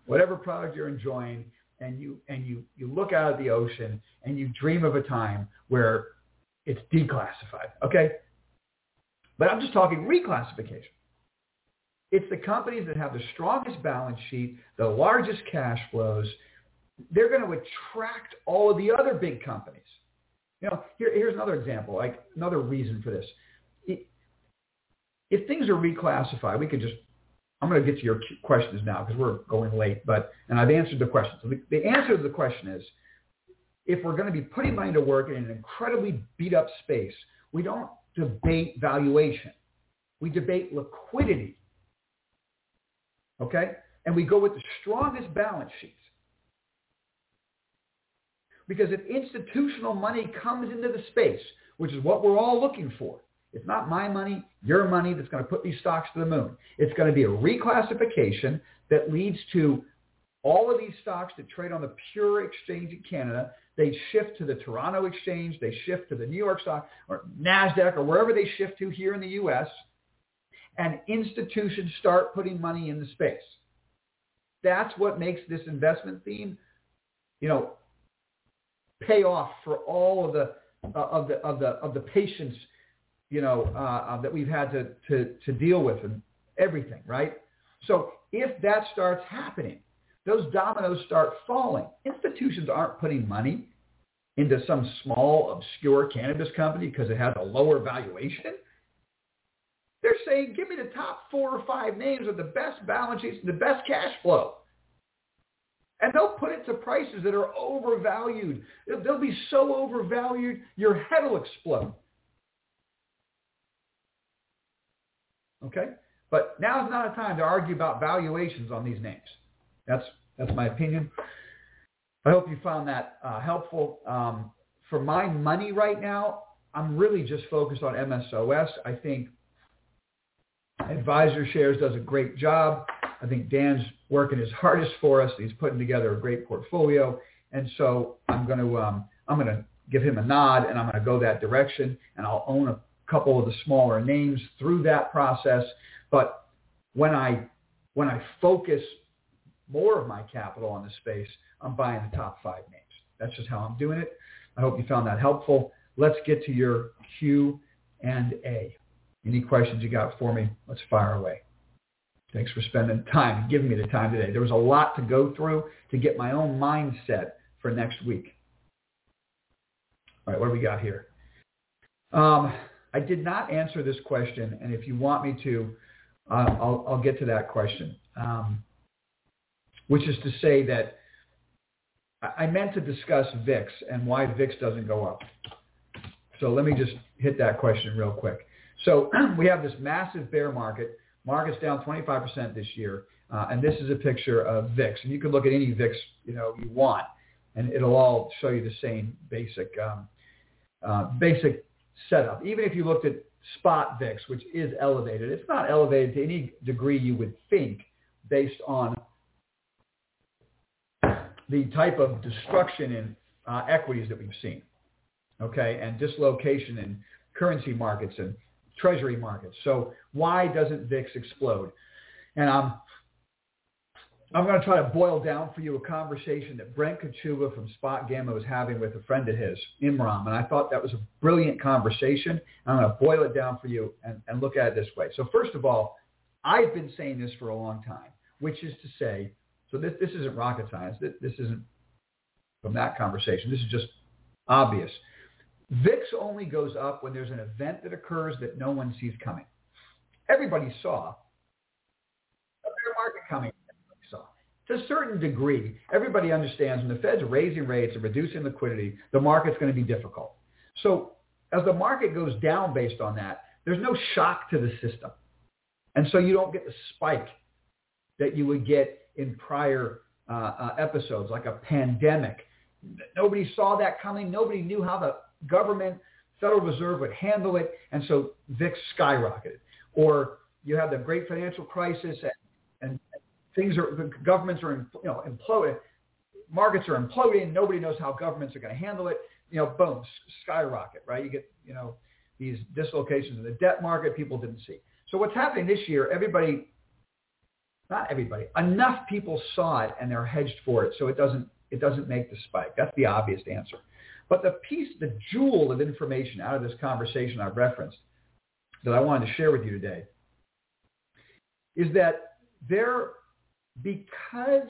whatever product you're enjoying, and you and you you look out at the ocean and you dream of a time where it's declassified. Okay, but I'm just talking reclassification. It's the companies that have the strongest balance sheet, the largest cash flows. They're going to attract all of the other big companies. You know, here, here's another example, like another reason for this. If things are reclassified, we could just, I'm going to get to your questions now because we're going late, but, and I've answered the question. The answer to the question is, if we're going to be putting money to work in an incredibly beat up space, we don't debate valuation. We debate liquidity. Okay? And we go with the strongest balance sheets. Because if institutional money comes into the space, which is what we're all looking for, it's not my money, your money that's going to put these stocks to the moon. It's going to be a reclassification that leads to all of these stocks that trade on the pure exchange in Canada. They shift to the Toronto exchange. They shift to the New York stock or NASDAQ or wherever they shift to here in the U.S and institutions start putting money in the space. That's what makes this investment theme, you know, pay off for all of the uh, of the of the of the patience, you know, uh, uh, that we've had to, to to deal with and everything, right? So if that starts happening, those dominoes start falling. Institutions aren't putting money into some small, obscure cannabis company because it has a lower valuation. They're saying, give me the top four or five names with the best balance sheets and the best cash flow. And they'll put it to prices that are overvalued. They'll be so overvalued, your head will explode. Okay? But now is not a time to argue about valuations on these names. That's, that's my opinion. I hope you found that uh, helpful. Um, for my money right now, I'm really just focused on MSOS. I think AdvisorShares does a great job. I think Dan's working his hardest for us. He's putting together a great portfolio, and so I'm going to um, I'm going to give him a nod, and I'm going to go that direction, and I'll own a couple of the smaller names through that process. But when I when I focus more of my capital on the space, I'm buying the top five names. That's just how I'm doing it. I hope you found that helpful. Let's get to your Q and A. Any questions you got for me? Let's fire away. Thanks for spending time giving me the time today. There was a lot to go through to get my own mindset for next week. All right, what do we got here? Um, I did not answer this question, and if you want me to, uh, I'll, I'll, get to that question, um, which is to say that I meant to discuss VIX and why VIX doesn't go up. So let me just hit that question real quick. So (clears throat) we have this massive bear market. Market's down 25% this year. Uh, and this is a picture of VIX. And you can look at any VIX you know you want, and it'll all show you the same basic um, uh, basic setup. Even if you looked at spot VIX, which is elevated, it's not elevated to any degree you would think based on the type of destruction in uh, equities that we've seen, okay, and dislocation in currency markets and treasury markets. So why doesn't VIX explode? And I'm I'm going to try to boil down for you a conversation that Brent Kochuba from SpotGamma was having with a friend of his, Imran, and I thought that was a brilliant conversation. I'm going to boil it down for you and, and look at it this way. So first of all, I've been saying this for a long time, which is to say, so this, this isn't rocket science. This isn't from that conversation. This is just obvious. VIX only goes up when there's an event that occurs that no one sees coming. Everybody saw a bear market coming. Saw. To a certain degree, everybody understands when the Fed's raising rates and reducing liquidity, the market's going to be difficult. So as the market goes down based on that, there's no shock to the system. And so you don't get the spike that you would get in prior uh, uh, episodes, like a pandemic. Nobody saw that coming. Nobody knew how the government, Federal Reserve would handle it, and so VIX skyrocketed. Or you have the great financial crisis, and, and things are the governments are you know imploding, markets are imploding. Nobody knows how governments are going to handle it. You know, boom, skyrocket, right? You get you know these dislocations in the debt market people didn't see. So what's happening this year? Everybody, not everybody, enough people saw it and they're hedged for it, so it doesn't it doesn't make the spike. That's the obvious answer. But the piece, the jewel of information out of this conversation I've referenced that I wanted to share with you today is that there, because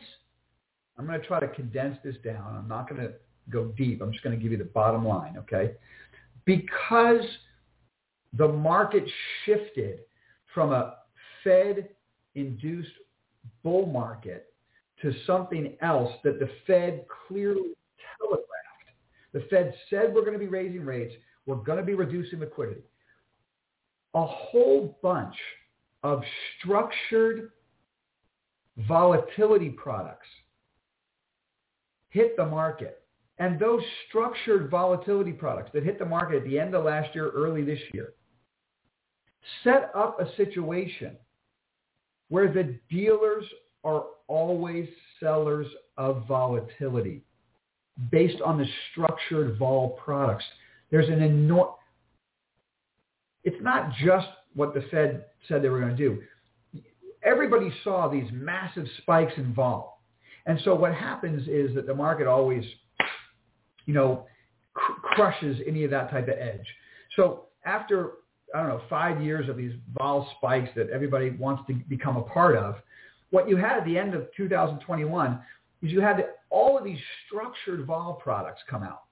I'm going to try to condense this down. I'm not going to go deep. I'm just going to give you the bottom line, okay? Because the market shifted from a Fed-induced bull market to something else that the Fed clearly telegraphed the Fed said we're going to be raising rates. We're going to be reducing liquidity. A whole bunch of structured volatility products hit the market. And those structured volatility products that hit the market at the end of last year, early this year, set up a situation where the dealers are always sellers of volatility based on the structured vol products. There's an enormous, it's not just what the Fed said they were going to do. Everybody saw these massive spikes in vol. And so what happens is that the market always, you know, cr- crushes any of that type of edge. So after, I don't know, five years of these vol spikes that everybody wants to become a part of, what you had at the end of 2021 is you had all of these structured vol products come out.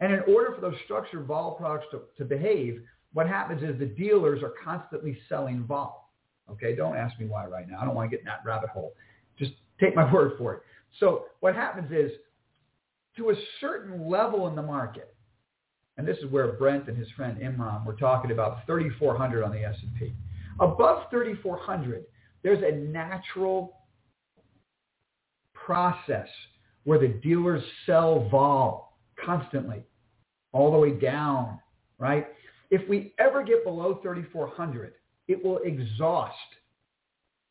And in order for those structured vol products to, to behave, what happens is the dealers are constantly selling vol. Okay, don't ask me why right now. I don't want to get in that rabbit hole. Just take my (laughs) word for it. So what happens is to a certain level in the market, and this is where Brent and his friend Imran were talking about 3,400 on the S&P. Above 3,400, there's a natural process where the dealers sell vol constantly all the way down, right? If we ever get below 3,400, it will exhaust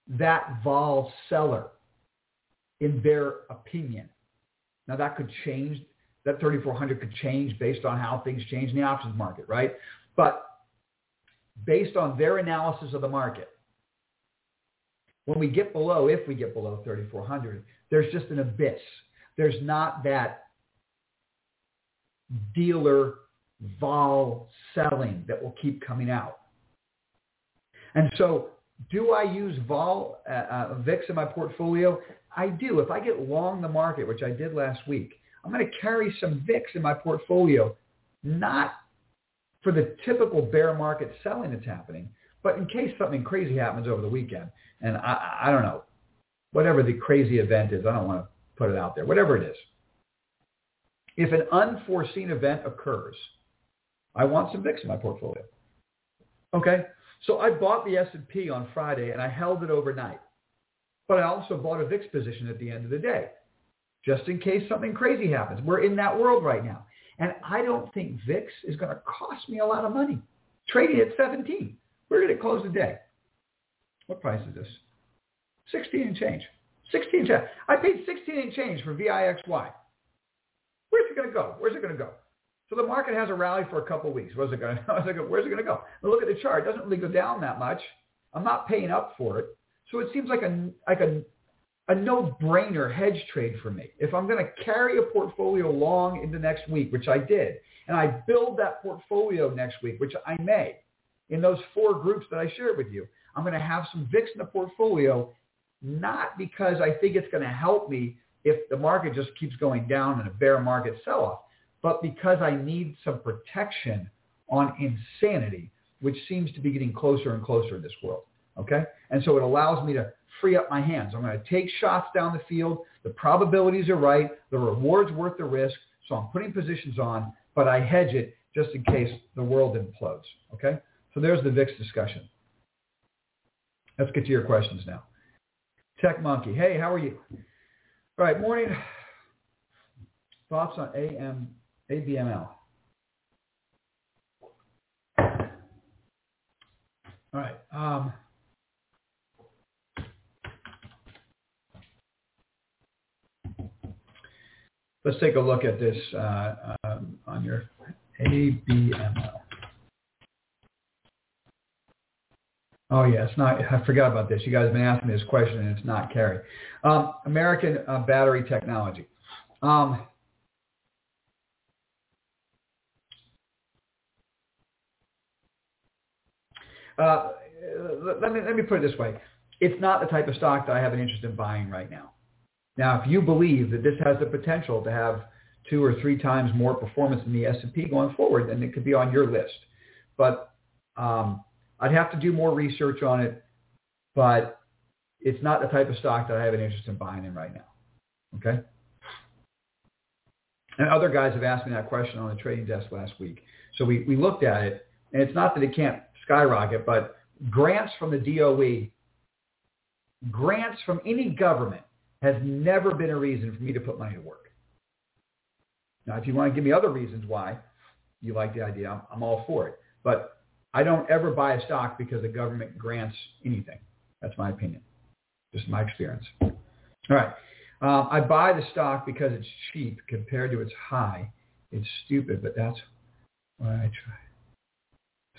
that vol seller in their opinion. Now that could change. That 3,400 could change based on how things change in the options market, right? But based on their analysis of the market, when we get below, if we get below 3,400, there's just an abyss. There's not that dealer vol selling that will keep coming out. And so do I use vol uh, uh, VIX in my portfolio? I do. If I get long the market, which I did last week, I'm going to carry some VIX in my portfolio, not for the typical bear market selling that's happening, but in case something crazy happens over the weekend. And I, I don't know, whatever the crazy event is, I don't want to put it out there, whatever it is. If an unforeseen event occurs, I want some VIX in my portfolio. Okay? So I bought the S&P on Friday and I held it overnight. But I also bought a VIX position at the end of the day, just in case something crazy happens. We're in that world right now. And I don't think VIX is going to cost me a lot of money. Trading at 17. Where did it close the day? What price is this? 16 and change. 16 and change. I paid 16 and change for VIXY. Where's it going to go? Where's it going to go? So the market has a rally for a couple of weeks. Where's it going (laughs) to, where's it going to go? Look at the chart. It doesn't really go down that much. I'm not paying up for it. So it seems like a, like a, a no-brainer hedge trade for me. If I'm going to carry a portfolio long into next week, which I did, and I build that portfolio next week, which I may, in those four groups that I shared with you, I'm going to have some VIX in the portfolio, not because I think it's going to help me if the market just keeps going down in a bear market sell-off but because I need some protection on insanity, which seems to be getting closer and closer in this world. Okay? And so it allows me to free up my hands. I'm going to take shots down the field. The probabilities are right. The reward's worth the risk. So I'm putting positions on, but I hedge it just in case the world implodes. Okay? So there's the VIX discussion. Let's get to your questions now. Tech Monkey. Hey, how are you? All right, morning. Thoughts on AM ABML. All right. Um, let's take a look at this uh, um, on your ABML. Oh yeah, it's not. I forgot about this. You guys have been asking me this question, and it's not carry. Um, American uh, Battery Technology. Um, Uh, let me let me put it this way: it's not the type of stock that I have an interest in buying right now. Now, if you believe that this has the potential to have two or three times more performance than the S&P going forward, then it could be on your list. But um, I'd have to do more research on it. But it's not the type of stock that I have an interest in buying in right now. Okay. And other guys have asked me that question on the trading desk last week. So we, we looked at it, and it's not that it can't skyrocket, but grants from the DOE, grants from any government has never been a reason for me to put money to work. Now, if you want to give me other reasons why you like the idea, I'm, I'm all for it. But I don't ever buy a stock because the government grants anything. That's my opinion. Just my experience. All right. Um, I buy the stock because it's cheap compared to its high. It's stupid, but that's why I try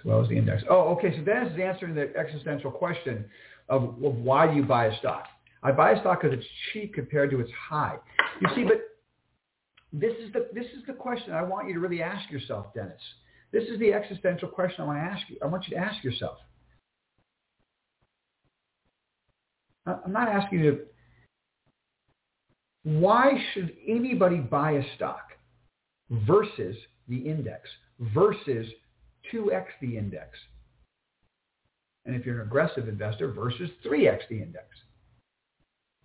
as well as the index. Oh, okay. So that is answering the existential question of, of why do you buy a stock? I buy a stock because it's cheap compared to its high. You see, but this is the this is the question I want you to really ask yourself, Dennis. This is the existential question I want to ask you. I want you to ask yourself. I'm not asking you why should anybody buy a stock versus the index versus 2x the index? And if you're an aggressive investor versus 3x the index.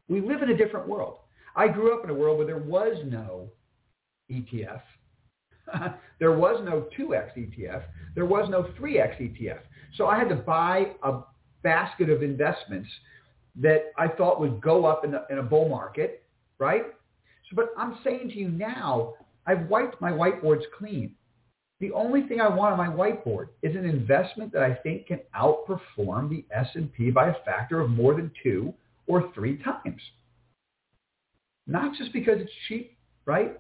We live in a different world. I grew up in a world where there was no ETF. (laughs) there was no 2x ETF. There was no 3x ETF. So I had to buy a basket of investments that I thought would go up in a, in a bull market, right? So, but I'm saying to you now, I've wiped my whiteboards clean. The only thing I want on my whiteboard is an investment that I think can outperform the S&P by a factor of more than two or three times. Not just because it's cheap, right?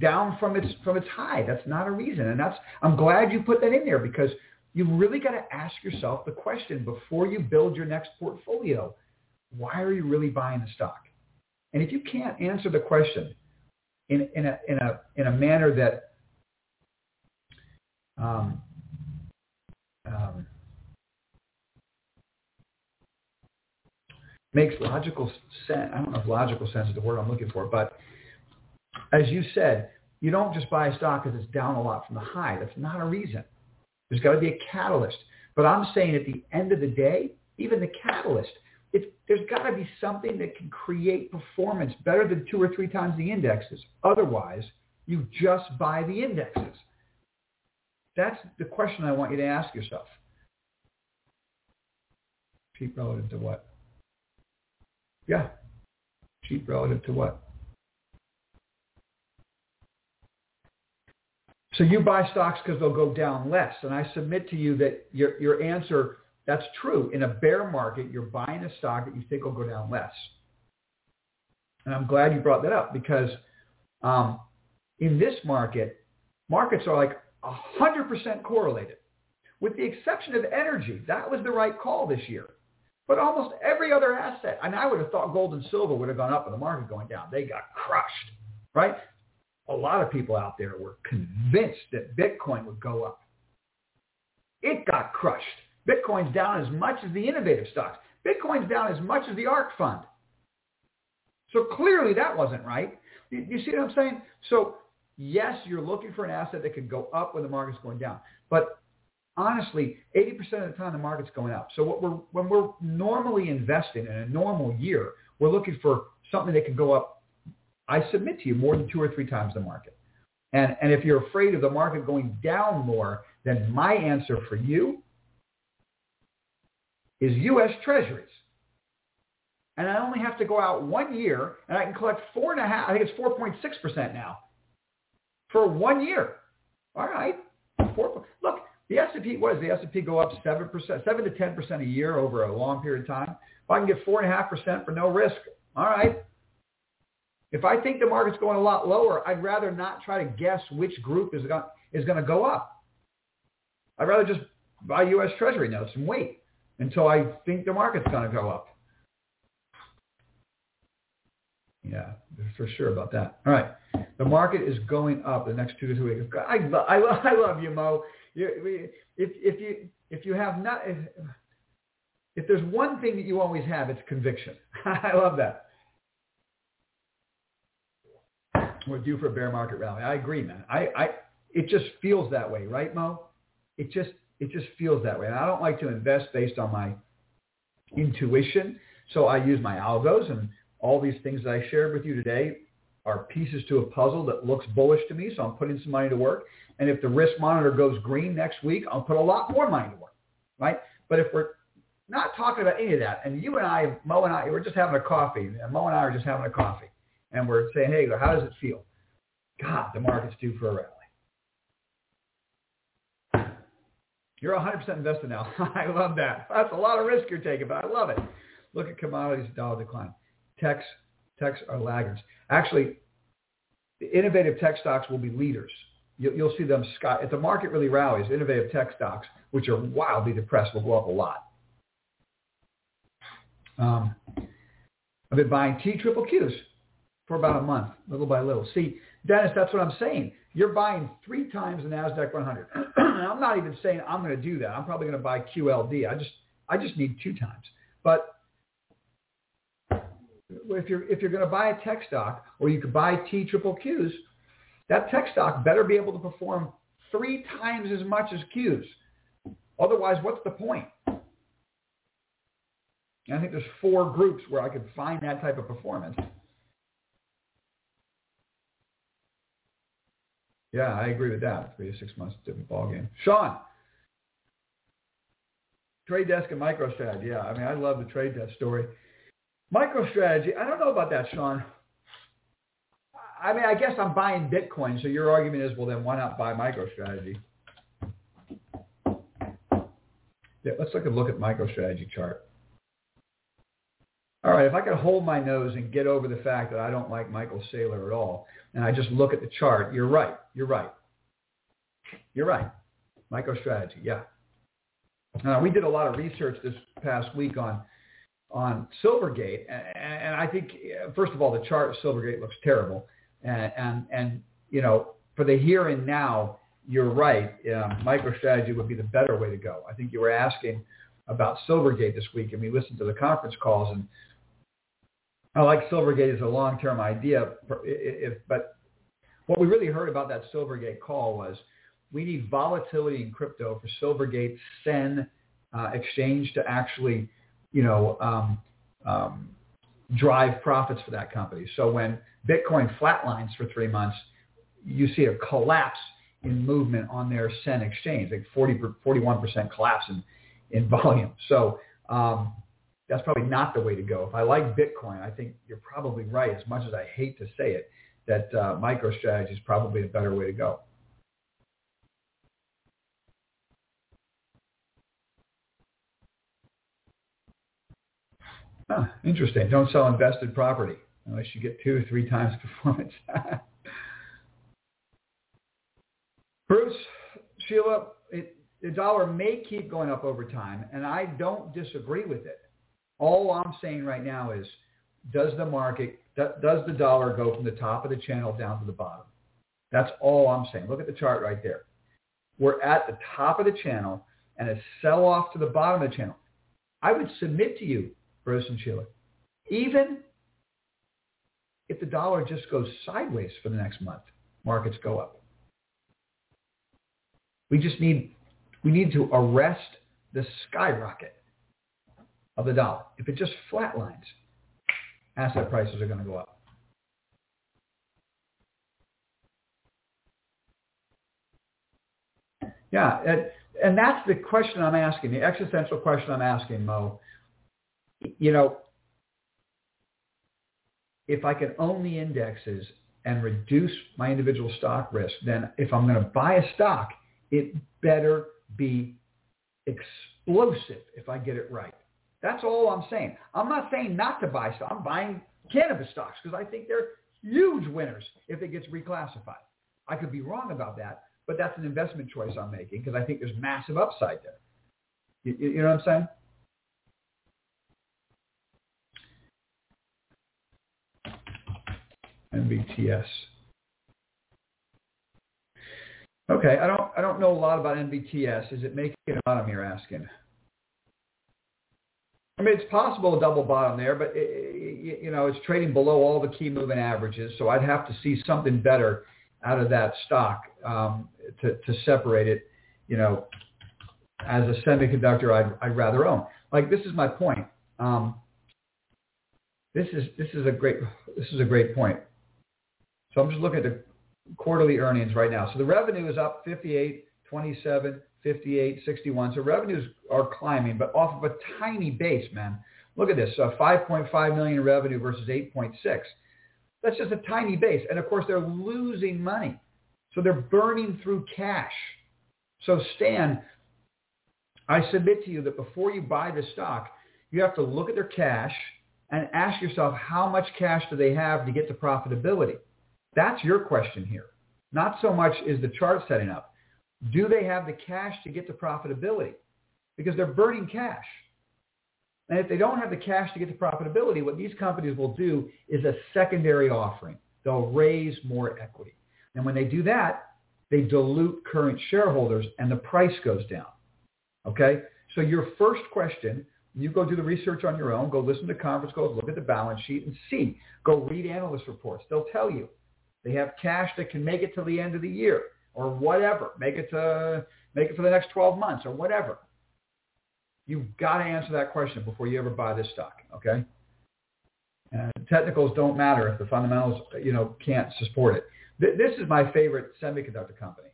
Down from its from its high. That's not a reason. And that's I'm glad you put that in there because you really got to ask yourself the question before you build your next portfolio. Why are you really buying the stock? And if you can't answer the question in, in, a, in, a, in a manner that um, um, makes logical sense. I don't know if logical sense is the word I'm looking for, but as you said, you don't just buy a stock because it's down a lot from the high. That's not a reason. There's got to be a catalyst. But I'm saying at the end of the day, even the catalyst, there's got to be something that can create performance better than two or three times the indexes. Otherwise, you just buy the indexes. That's the question I want you to ask yourself. Cheap relative to what? Yeah. Cheap relative to what? So you buy stocks because they'll go down less. And I submit to you that your, your answer, that's true. In a bear market, you're buying a stock that you think will go down less. And I'm glad you brought that up because um, in this market, markets are like 100% correlated. With the exception of energy, that was the right call this year. But almost every other asset, and I would have thought gold and silver would have gone up and the market going down. They got crushed, right? A lot of people out there were convinced that Bitcoin would go up. It got crushed. Bitcoin's down as much as the innovative stocks. Bitcoin's down as much as the ARK fund. So clearly that wasn't right. You, see what I'm saying? So yes, you're looking for an asset that could go up when the market's going down. But honestly, 80% of the time the market's going up. So what we're, when we're normally investing in a normal year, we're looking for something that can go up I submit to you more than two or three times the market. And, and if you're afraid of the market going down more, then my answer for you is U.S. Treasuries. And I only have to go out one year, and I can collect four and a half. I think it's 4.6% now for one year. All right. Four, look, the S&P, what does the S&P go up 7%, 7 to 10% a year over a long period of time? If I can get 4.5% for no risk, all right, if I think the market's going a lot lower, I'd rather not try to guess which group is going, is going to go up. I'd rather just buy U.S. Treasury notes and wait until I think the market's going to go up. Yeah, for sure about that. All right. The market is going up the next two to three weeks. I, I, (laughs) I love you, Mo. You, if, if, you, if you have not, if, if there's one thing that you always have, it's conviction. (laughs) I love that. We're due for a bear market rally. I agree, man. I, I, it just feels that way, right, Mo? It just, it just feels that way. And I don't like to invest based on my intuition. So I use my algos and all these things that I shared with you today are pieces to a puzzle that looks bullish to me. So I'm putting some money to work. And if the risk monitor goes green next week, I'll put a lot more money to work, right? But if we're not talking about any of that, and you and I, Mo and I, we're just having a coffee. Mo and I are just having a coffee and we're saying, hey, how does it feel? God, the market's due for a rally. You're 100% invested now. (laughs) I love that. That's a lot of risk you're taking, but I love it. Look at commodities, dollar decline. Techs, techs are laggards. Actually, the innovative tech stocks will be leaders. You'll, you'll see them sky. If the market really rallies, innovative tech stocks, which are wildly depressed, will go up a lot. Um, I've been buying T triple Qs for about a month, little by little. See, Dennis, that's what I'm saying. You're buying three times the Nasdaq 100. (clears throat) I'm not even saying I'm going to do that. I'm probably going to buy QLD. I just I just need two times. But if you're if you're going to buy a tech stock or you could buy T triple Qs, that tech stock better be able to perform three times as much as Qs. Otherwise, what's the point? And I think there's four groups where I could find that type of performance. Yeah, I agree with that. Three to six months, different ball game. Sean, trade desk and MicroStrategy. Yeah, I mean, I love the trade desk story. MicroStrategy. I don't know about that, Sean. I mean, I guess I'm buying Bitcoin, so your argument is, well, then why not buy MicroStrategy? Yeah, let's take a look at MicroStrategy chart. All right, if I could hold my nose and get over the fact that I don't like Michael Saylor at all, and I just look at the chart, you're right. You're right. You're right. MicroStrategy, yeah. Uh, we did a lot of research this past week on on Silvergate, and, and I think first of all, the chart of Silvergate looks terrible, and and, and you know for the here and now, you're right. Um, MicroStrategy would be the better way to go. I think you were asking about Silvergate this week, and we listened to the conference calls, and I like Silvergate as a long-term idea, if, but what we really heard about that Silvergate call was we need volatility in crypto for Silvergate SEN uh, exchange to actually, you know, um, um, drive profits for that company. So when Bitcoin flatlines for three months, you see a collapse in movement on their SEN exchange, like 40, 41% collapse in, in (laughs) volume. So um, that's probably not the way to go. If I like Bitcoin, I think you're probably right, as much as I hate to say it, that uh, MicroStrategy is probably a better way to go. Huh, interesting. Don't sell invested property unless you get two or three times (laughs) performance. Bruce, Sheila, it, the dollar may keep going up over time, and I don't disagree with it. All I'm saying right now is, does the market, does the dollar go from the top of the channel down to the bottom? That's all I'm saying. Look at the chart right there. We're at the top of the channel and a sell-off to the bottom of the channel. I would submit to you, Bruce and Sheila, even if the dollar just goes sideways for the next month, markets go up. We just need, we need to arrest the skyrocket of the dollar. If it just flatlines, asset prices are going to go up. Yeah, and, and that's the question I'm asking, the existential question I'm asking, Mo. You know, if I can own the indexes and reduce my individual stock risk, then if I'm going to buy a stock, it better be explosive if I get it right. That's all I'm saying. I'm not saying not to buy stock. I'm buying cannabis stocks because I think they're huge winners if it gets reclassified. I could be wrong about that, but that's an investment choice I'm making because I think there's massive upside there. You, you know what I'm saying? NVTS. Okay, I don't I don't know a lot about NVTS. Is it making a bottom? You're asking. I mean, it's possible a double bottom there, but it, you know, it's trading below all the key moving averages. So I'd have to see something better out of that stock um, to, to separate it. You know, as a semiconductor, I'd, I'd rather own. Like this is my point. Um, this is this is a great this is a great point. So I'm just looking at the quarterly earnings right now. So the revenue is up 58, 27, 58, 61. So revenues are climbing, but off of a tiny base, man. Look at this, uh, 5.5 million revenue versus 8.6. That's just a tiny base. And of course, they're losing money. So they're burning through cash. So Stan, I submit to you that before you buy the stock, you have to look at their cash and ask yourself how much cash do they have to get to profitability? That's your question here. Not so much is the chart setting up. Do they have the cash to get to profitability? Because they're burning cash. And if they don't have the cash to get to profitability, what these companies will do is a secondary offering. They'll raise more equity. And when they do that, they dilute current shareholders and the price goes down. Okay? So your first question, you go do the research on your own, go listen to conference calls, look at the balance sheet and see. Go read analyst reports. They'll tell you they have cash that can make it to the end of the year or whatever. Make it to make it for the next 12 months or whatever. You've got to answer that question before you ever buy this stock, okay? And technicals don't matter if the fundamentals, you know, can't support it. Th- this is my favorite semiconductor company.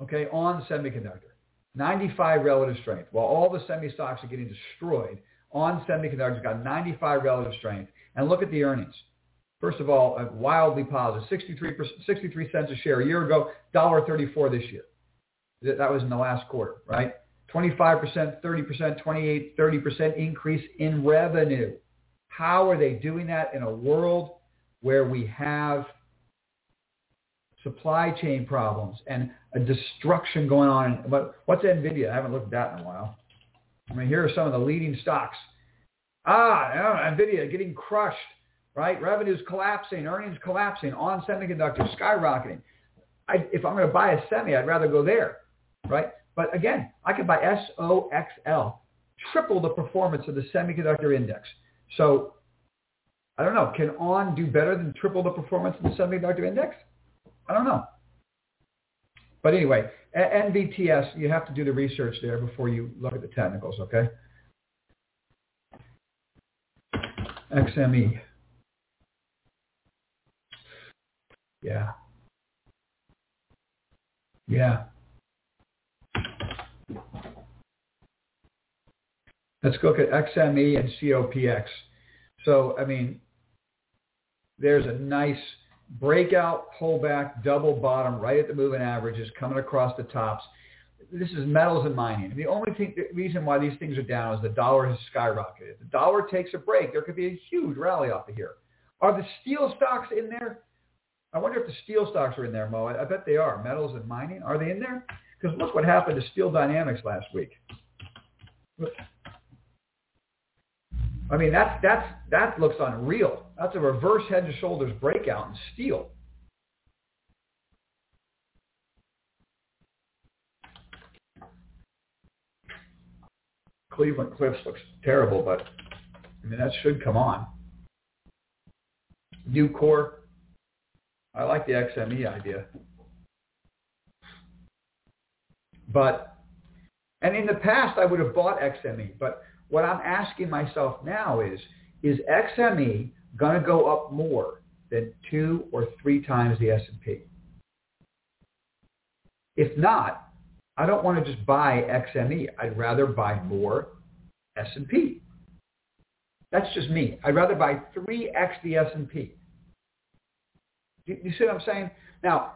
Okay, on semiconductor. 95 relative strength. While all the semi stocks are getting destroyed, on semiconductors got 95 relative strength. And look at the earnings. First of all, wildly positive. 63, 63 cents a share a year ago, $1.34 this year. That was in the last quarter, right? 25%, 30%, 28, 30% increase in revenue. How are they doing that in a world where we have supply chain problems and a destruction going on? But what's NVIDIA? I haven't looked at that in a while. I mean, here are some of the leading stocks. Ah, NVIDIA getting crushed, right? Revenues collapsing, earnings collapsing, on semiconductors skyrocketing. I, if I'm going to buy a semi, I'd rather go there, right? But again, I could buy SOXL, triple the performance of the semiconductor index. So I don't know. Can ON do better than triple the performance of the semiconductor index? I don't know. But anyway, NVTS, you have to do the research there before you look at the technicals, okay? XME. Yeah. Yeah. Let's look at XME and COPX. So, I mean, there's a nice breakout, pullback, double bottom right at the moving averages coming across the tops. This is metals and mining. The only thing, the reason why these things are down is the dollar has skyrocketed. If the dollar takes a break, there could be a huge rally off of here. Are the steel stocks in there? I wonder if the steel stocks are in there, Mo. I, I bet they are. Metals and mining, are they in there? Because look what happened to Steel Dynamics last week. I mean, that's, that's, that looks unreal. That's a reverse head and shoulders breakout in steel. Cleveland Cliffs looks terrible, but I mean, that should come on. Nucor. I like the XME idea. But, and in the past I would have bought XME, but what I'm asking myself now is, is XME going to go up more than two or three times the S&P? If not, I don't want to just buy XME. I'd rather buy more S&P. That's just me. I'd rather buy 3x the S&P. You, see what I'm saying? Now,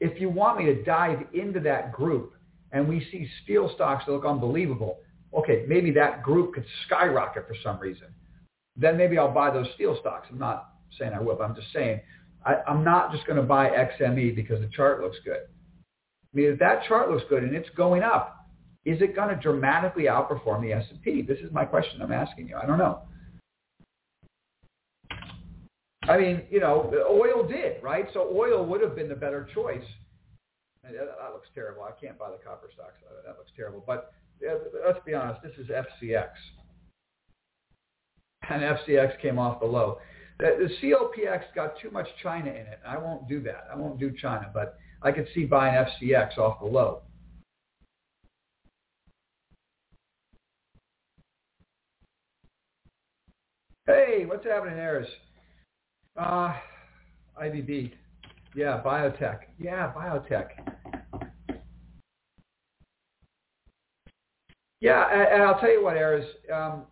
if you want me to dive into that group and we see steel stocks that look unbelievable, okay, maybe that group could skyrocket for some reason. Then maybe I'll buy those steel stocks. I'm not saying I will, but I'm just saying I, I'm not just going to buy XME because the chart looks good. I mean, if that chart looks good and it's going up, is it going to dramatically outperform the S&P? This is my question I'm asking you. I don't know. I mean, you know, oil did, right? So oil would have been the better choice. Uh, that looks terrible. I can't buy the copper stocks. Uh, that looks terrible. But uh, let's be honest, this is FCX. And FCX came off the low. The, COPX got too much China in it. I won't do that. I won't do China, but I could see buying FCX off the low. Hey, what's happening there? Is uh, IBB. Yeah, biotech. Yeah, biotech. Yeah, and I'll tell you what, Aris, um,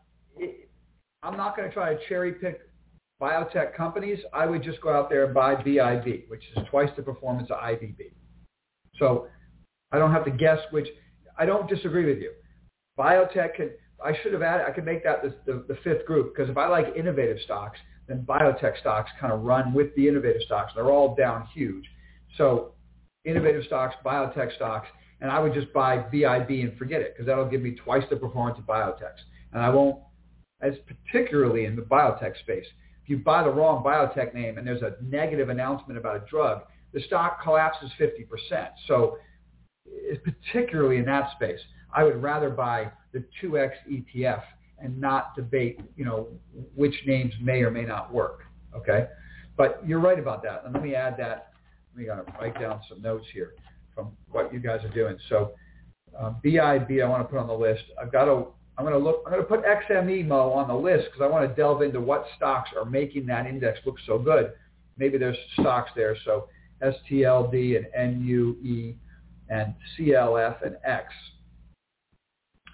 I'm not going to try to cherry pick biotech companies. I would just go out there and buy BIB, which is twice the performance of IBB. So I don't have to guess which. I don't disagree with you. Biotech can. I should have added. I could make that the, the, the fifth group because if I like innovative stocks, then biotech stocks kind of run with the innovative stocks. They're all down huge. So innovative stocks, biotech stocks, and I would just buy BIB and forget it because that'll give me twice the performance of biotechs. And I won't, as particularly in the biotech space, if you buy the wrong biotech name and there's a negative announcement about a drug, the stock collapses 50%. So particularly in that space, I would rather buy the 2X ETF and not debate, you know, which names may or may not work. Okay. But you're right about that. And let me add that. Let me gotta write down some notes here from what you guys are doing. So uh, BIB, I want to put on the list. I've got to, I'm going to look, I'm going to put XMEMO on the list because I want to delve into what stocks are making that index look so good. Maybe there's stocks there. So STLD and NUE and CLF and X.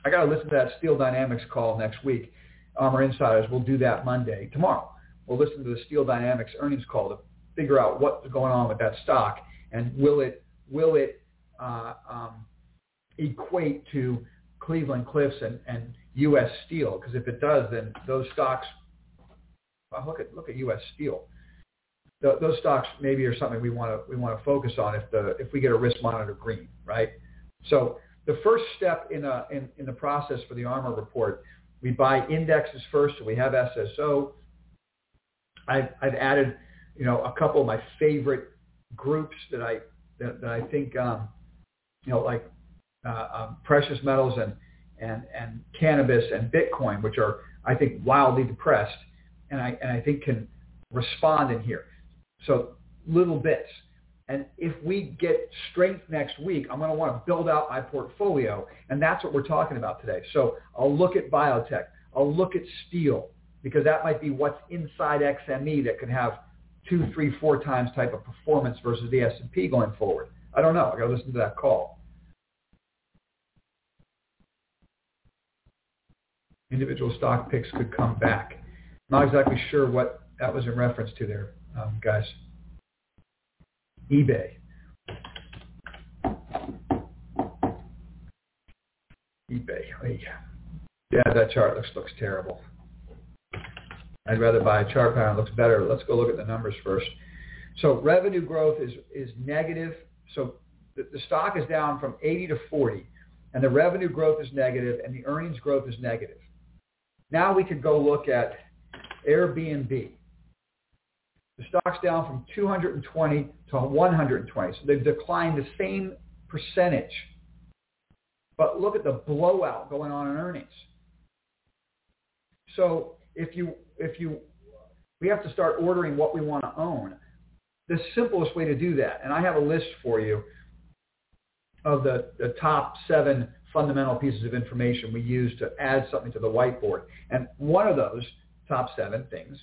I got to listen to that Steel Dynamics call next week. ARMR Insiders will do that Monday, tomorrow. We'll listen to the Steel Dynamics earnings call to figure out what's going on with that stock and will it will it uh, um, equate to Cleveland Cliffs and, and U.S. Steel? Because if it does, then those stocks. Well, look at look at U.S. Steel. Those stocks maybe are something we want to we want to focus on if the if we get a risk monitor green, right? So the first step in a in, in the process for the ARMR report, we buy indexes first. So we have SSO. I've I've added you know a couple of my favorite groups that I that, that I think, um, you know, like uh, um, precious metals and, and, and cannabis and Bitcoin, which are, I think, wildly depressed, and I, and I think can respond in here. So little bits. And if we get strength next week, I'm going to want to build out my portfolio. And that's what we're talking about today. So I'll look at biotech. I'll look at steel because that might be what's inside XME that can have two, three, four times type of performance versus the S&P going forward. I don't know. I got to listen to that call. Individual stock picks could come back. Not exactly sure what that was in reference to there, um, guys. eBay. eBay. Yeah, that chart looks looks terrible. I'd rather buy a chart pattern. It looks better. Let's go look at the numbers first. So revenue growth is, is negative. So the, the stock is down from 80 to 40, and the revenue growth is negative, and the earnings growth is negative. Now we could go look at Airbnb. The stock's down from 220 to 120. So they've declined the same percentage. But look at the blowout going on in earnings. So if you if you we have to start ordering what we want to own. The simplest way to do that, and I have a list for you of the, the top seven fundamental pieces of information we use to add something to the whiteboard. And one of those top seven things,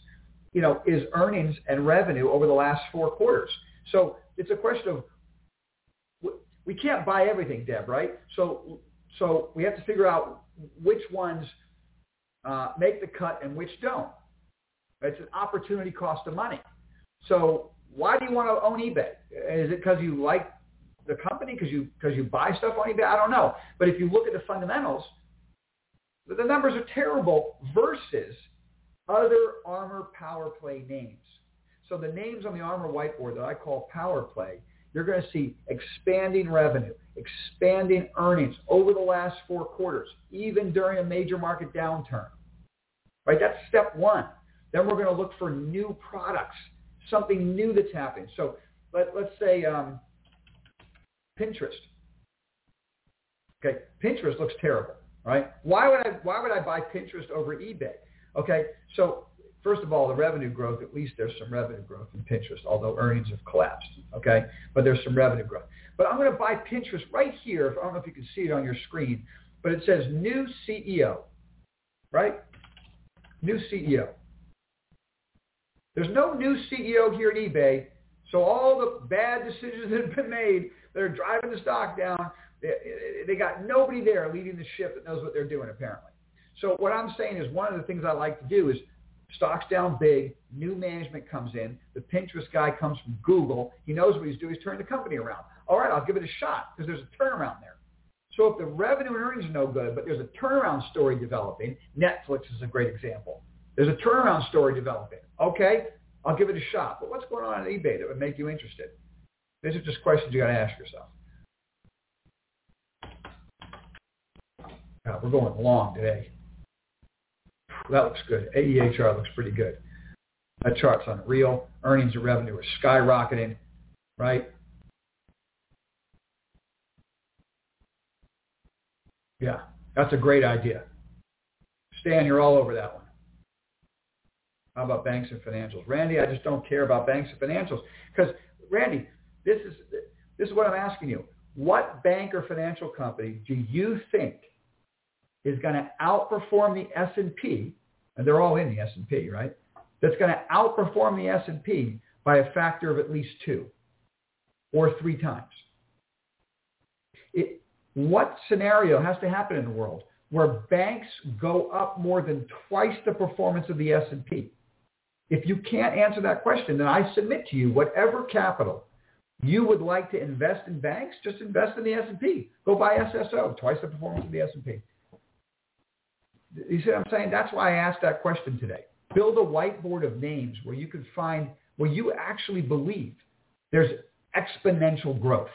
you know, is earnings and revenue over the last four quarters. So it's a question of we can't buy everything, Deb, right? So so we have to figure out which ones uh, make the cut and which don't. It's an opportunity cost of money. So why do you want to own eBay? Is it because you like the company, because you because you buy stuff on eBay? I don't know. But if you look at the fundamentals, the numbers are terrible versus other ARMR Power Play names. So the names on the ARMR whiteboard that I call Power Play, you're going to see expanding revenue, expanding earnings over the last four quarters, even during a major market downturn. Right? That's step one. Then we're going to look for new products, something new that's happening. So let, let's say um, Pinterest. Okay, Pinterest looks terrible, right? Why would I why would I buy Pinterest over eBay? Okay, so first of all, the revenue growth, at least there's some revenue growth in Pinterest, although earnings have collapsed. Okay, but there's some revenue growth. But I'm going to buy Pinterest right here. I don't know if you can see it on your screen, but it says new CEO, right? New CEO. There's no new CEO here at eBay, so all the bad decisions (laughs) that have been made that are driving the stock down, they, they got nobody there leading the ship that knows what they're doing apparently. So what I'm saying is one of the things I like to do is stocks down big, new management comes in, the Pinterest guy comes from Google, he knows what he's doing, he's turning the company around. All right, I'll give it a shot because there's a turnaround there. So if the revenue and earnings are no good, but there's a turnaround story developing, Netflix is a great example. There's a turnaround story developing. Okay, I'll give it a shot. But what's going on at eBay that would make you interested? These are just questions you got to ask yourself. We're going long today. That looks good. AEHR looks pretty good. That chart's unreal. Earnings and revenue are skyrocketing, right? Yeah, that's a great idea. Stan, you're all over that one. How about banks and financials? Randy, I just don't care about banks and financials. Because, Randy, this is, this is what I'm asking you. What bank or financial company do you think is going to outperform the S&P, and they're all in the S&P, right? That's going to outperform the S&P by a factor of at least two or three times. It, what scenario has to happen in the world where banks go up more than twice the performance of the S&P? If you can't answer that question, then I submit to you whatever capital you would like to invest in banks, just invest in the S&P. Go buy SSO, twice the performance of the S&P. You see what I'm saying? That's why I asked that question today. Build a whiteboard of names where you can find, where you actually believe there's exponential growth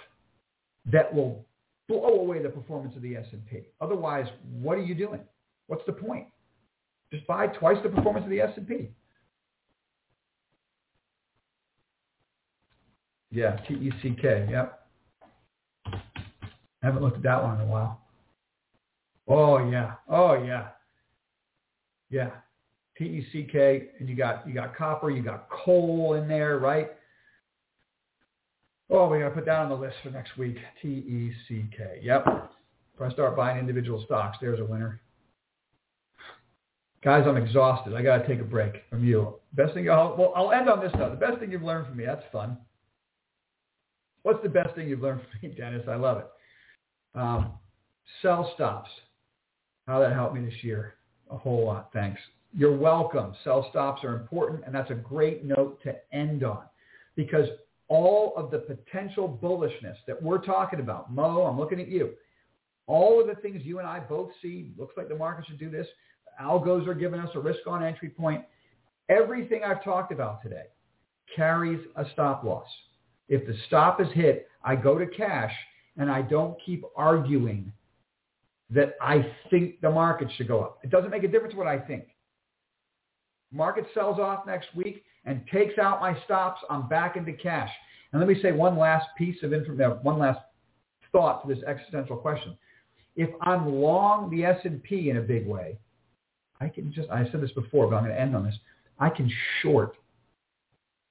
that will blow away the performance of the S&P. Otherwise, what are you doing? What's the point? Just buy twice the performance of the S&P. Yeah, T-E-C-K, yep. I haven't looked at that one in a while. Oh yeah, oh yeah. Yeah, T-E-C-K, and you got you got copper, you got coal in there, right? Oh, we got to put that on the list for next week. T-E-C-K. Yep. If I start buying individual stocks, there's a winner. Guys, I'm exhausted. I got to take a break from you. Best thing, I'll, well, I'll end on this note. The best thing you've learned from me, that's fun. What's the best thing you've learned from me, Dennis? I love it. Um, sell stops. How that helped me this year. A whole lot. Thanks. You're welcome. Sell stops are important, and that's a great note to end on because all of the potential bullishness that we're talking about, Mo, I'm looking at you. All of the things you and I both see, looks like the market should do this. Algos are giving us a risk on entry point. Everything I've talked about today carries a stop loss. If the stop is hit, I go to cash and I don't keep arguing that I think the market should go up. It doesn't make a difference what I think. Market sells off next week and takes out my stops. I'm back into cash. And let me say one last piece of information, uh, one last thought to this existential question. If I'm long the S&P in a big way, I can just, I said this before, but I'm going to end on this. I can short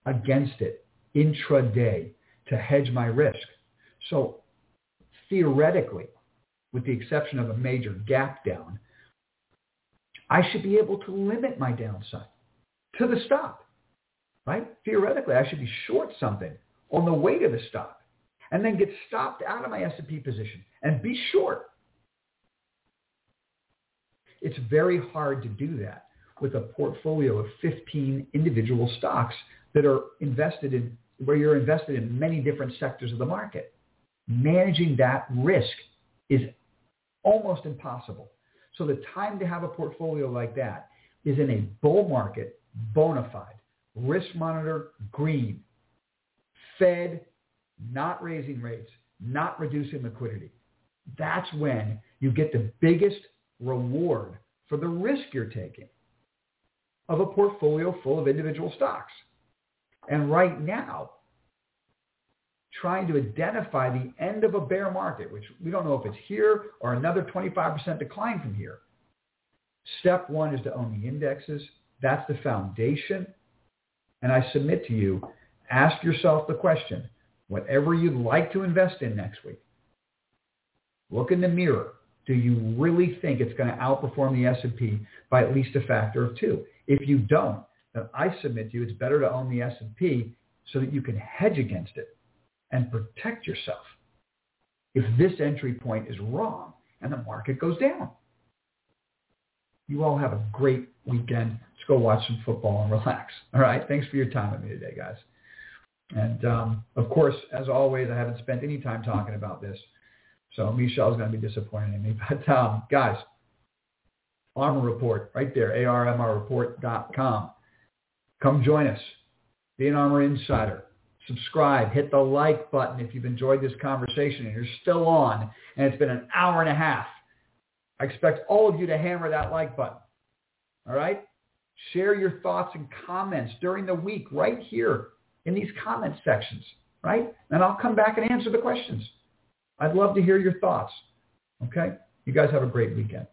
against it intraday to hedge my risk. So theoretically, with the exception of a major gap down, I should be able to limit my downside to the stop, right? Theoretically, I should be short something on the way to the stop and then get stopped out of my S&P position and be short. It's very hard to do that with a portfolio of 15 individual stocks that are invested in where you're invested in many different sectors of the market. Managing that risk is almost impossible. So the time to have a portfolio like that is in a bull market, bona fide, risk monitor, green, Fed not raising rates, not reducing liquidity. That's when you get the biggest reward for the risk you're taking of a portfolio full of individual stocks. And right now, trying to identify the end of a bear market, which we don't know if it's here or another 25% decline from here. Step one is to own the indexes. That's the foundation. And I submit to you, ask yourself the question, whatever you'd like to invest in next week, look in the mirror. Do you really think it's going to outperform the S&P by at least a factor of two? If you don't, then I submit to you it's better to own the S&P so that you can hedge against it and protect yourself if this entry point is wrong and the market goes down. You all have a great weekend. Let's go watch some football and relax. (laughs) All right. Thanks for your time with me today, guys. And um, of course, as always, I haven't spent any time talking about this. So Michelle's going to be disappointed in me. (laughs) But um, guys, ARMR Report right there, armrreport.com. Come join us. Be an ARMR Insider subscribe, hit the like button if you've enjoyed this conversation and you're still on and it's been an hour and a half. I expect all of you to hammer that like button. All right? Share your thoughts and comments during the week right here in these comment sections, right? And I'll come back and answer the questions. I'd love to hear your thoughts. Okay? You guys have a great weekend.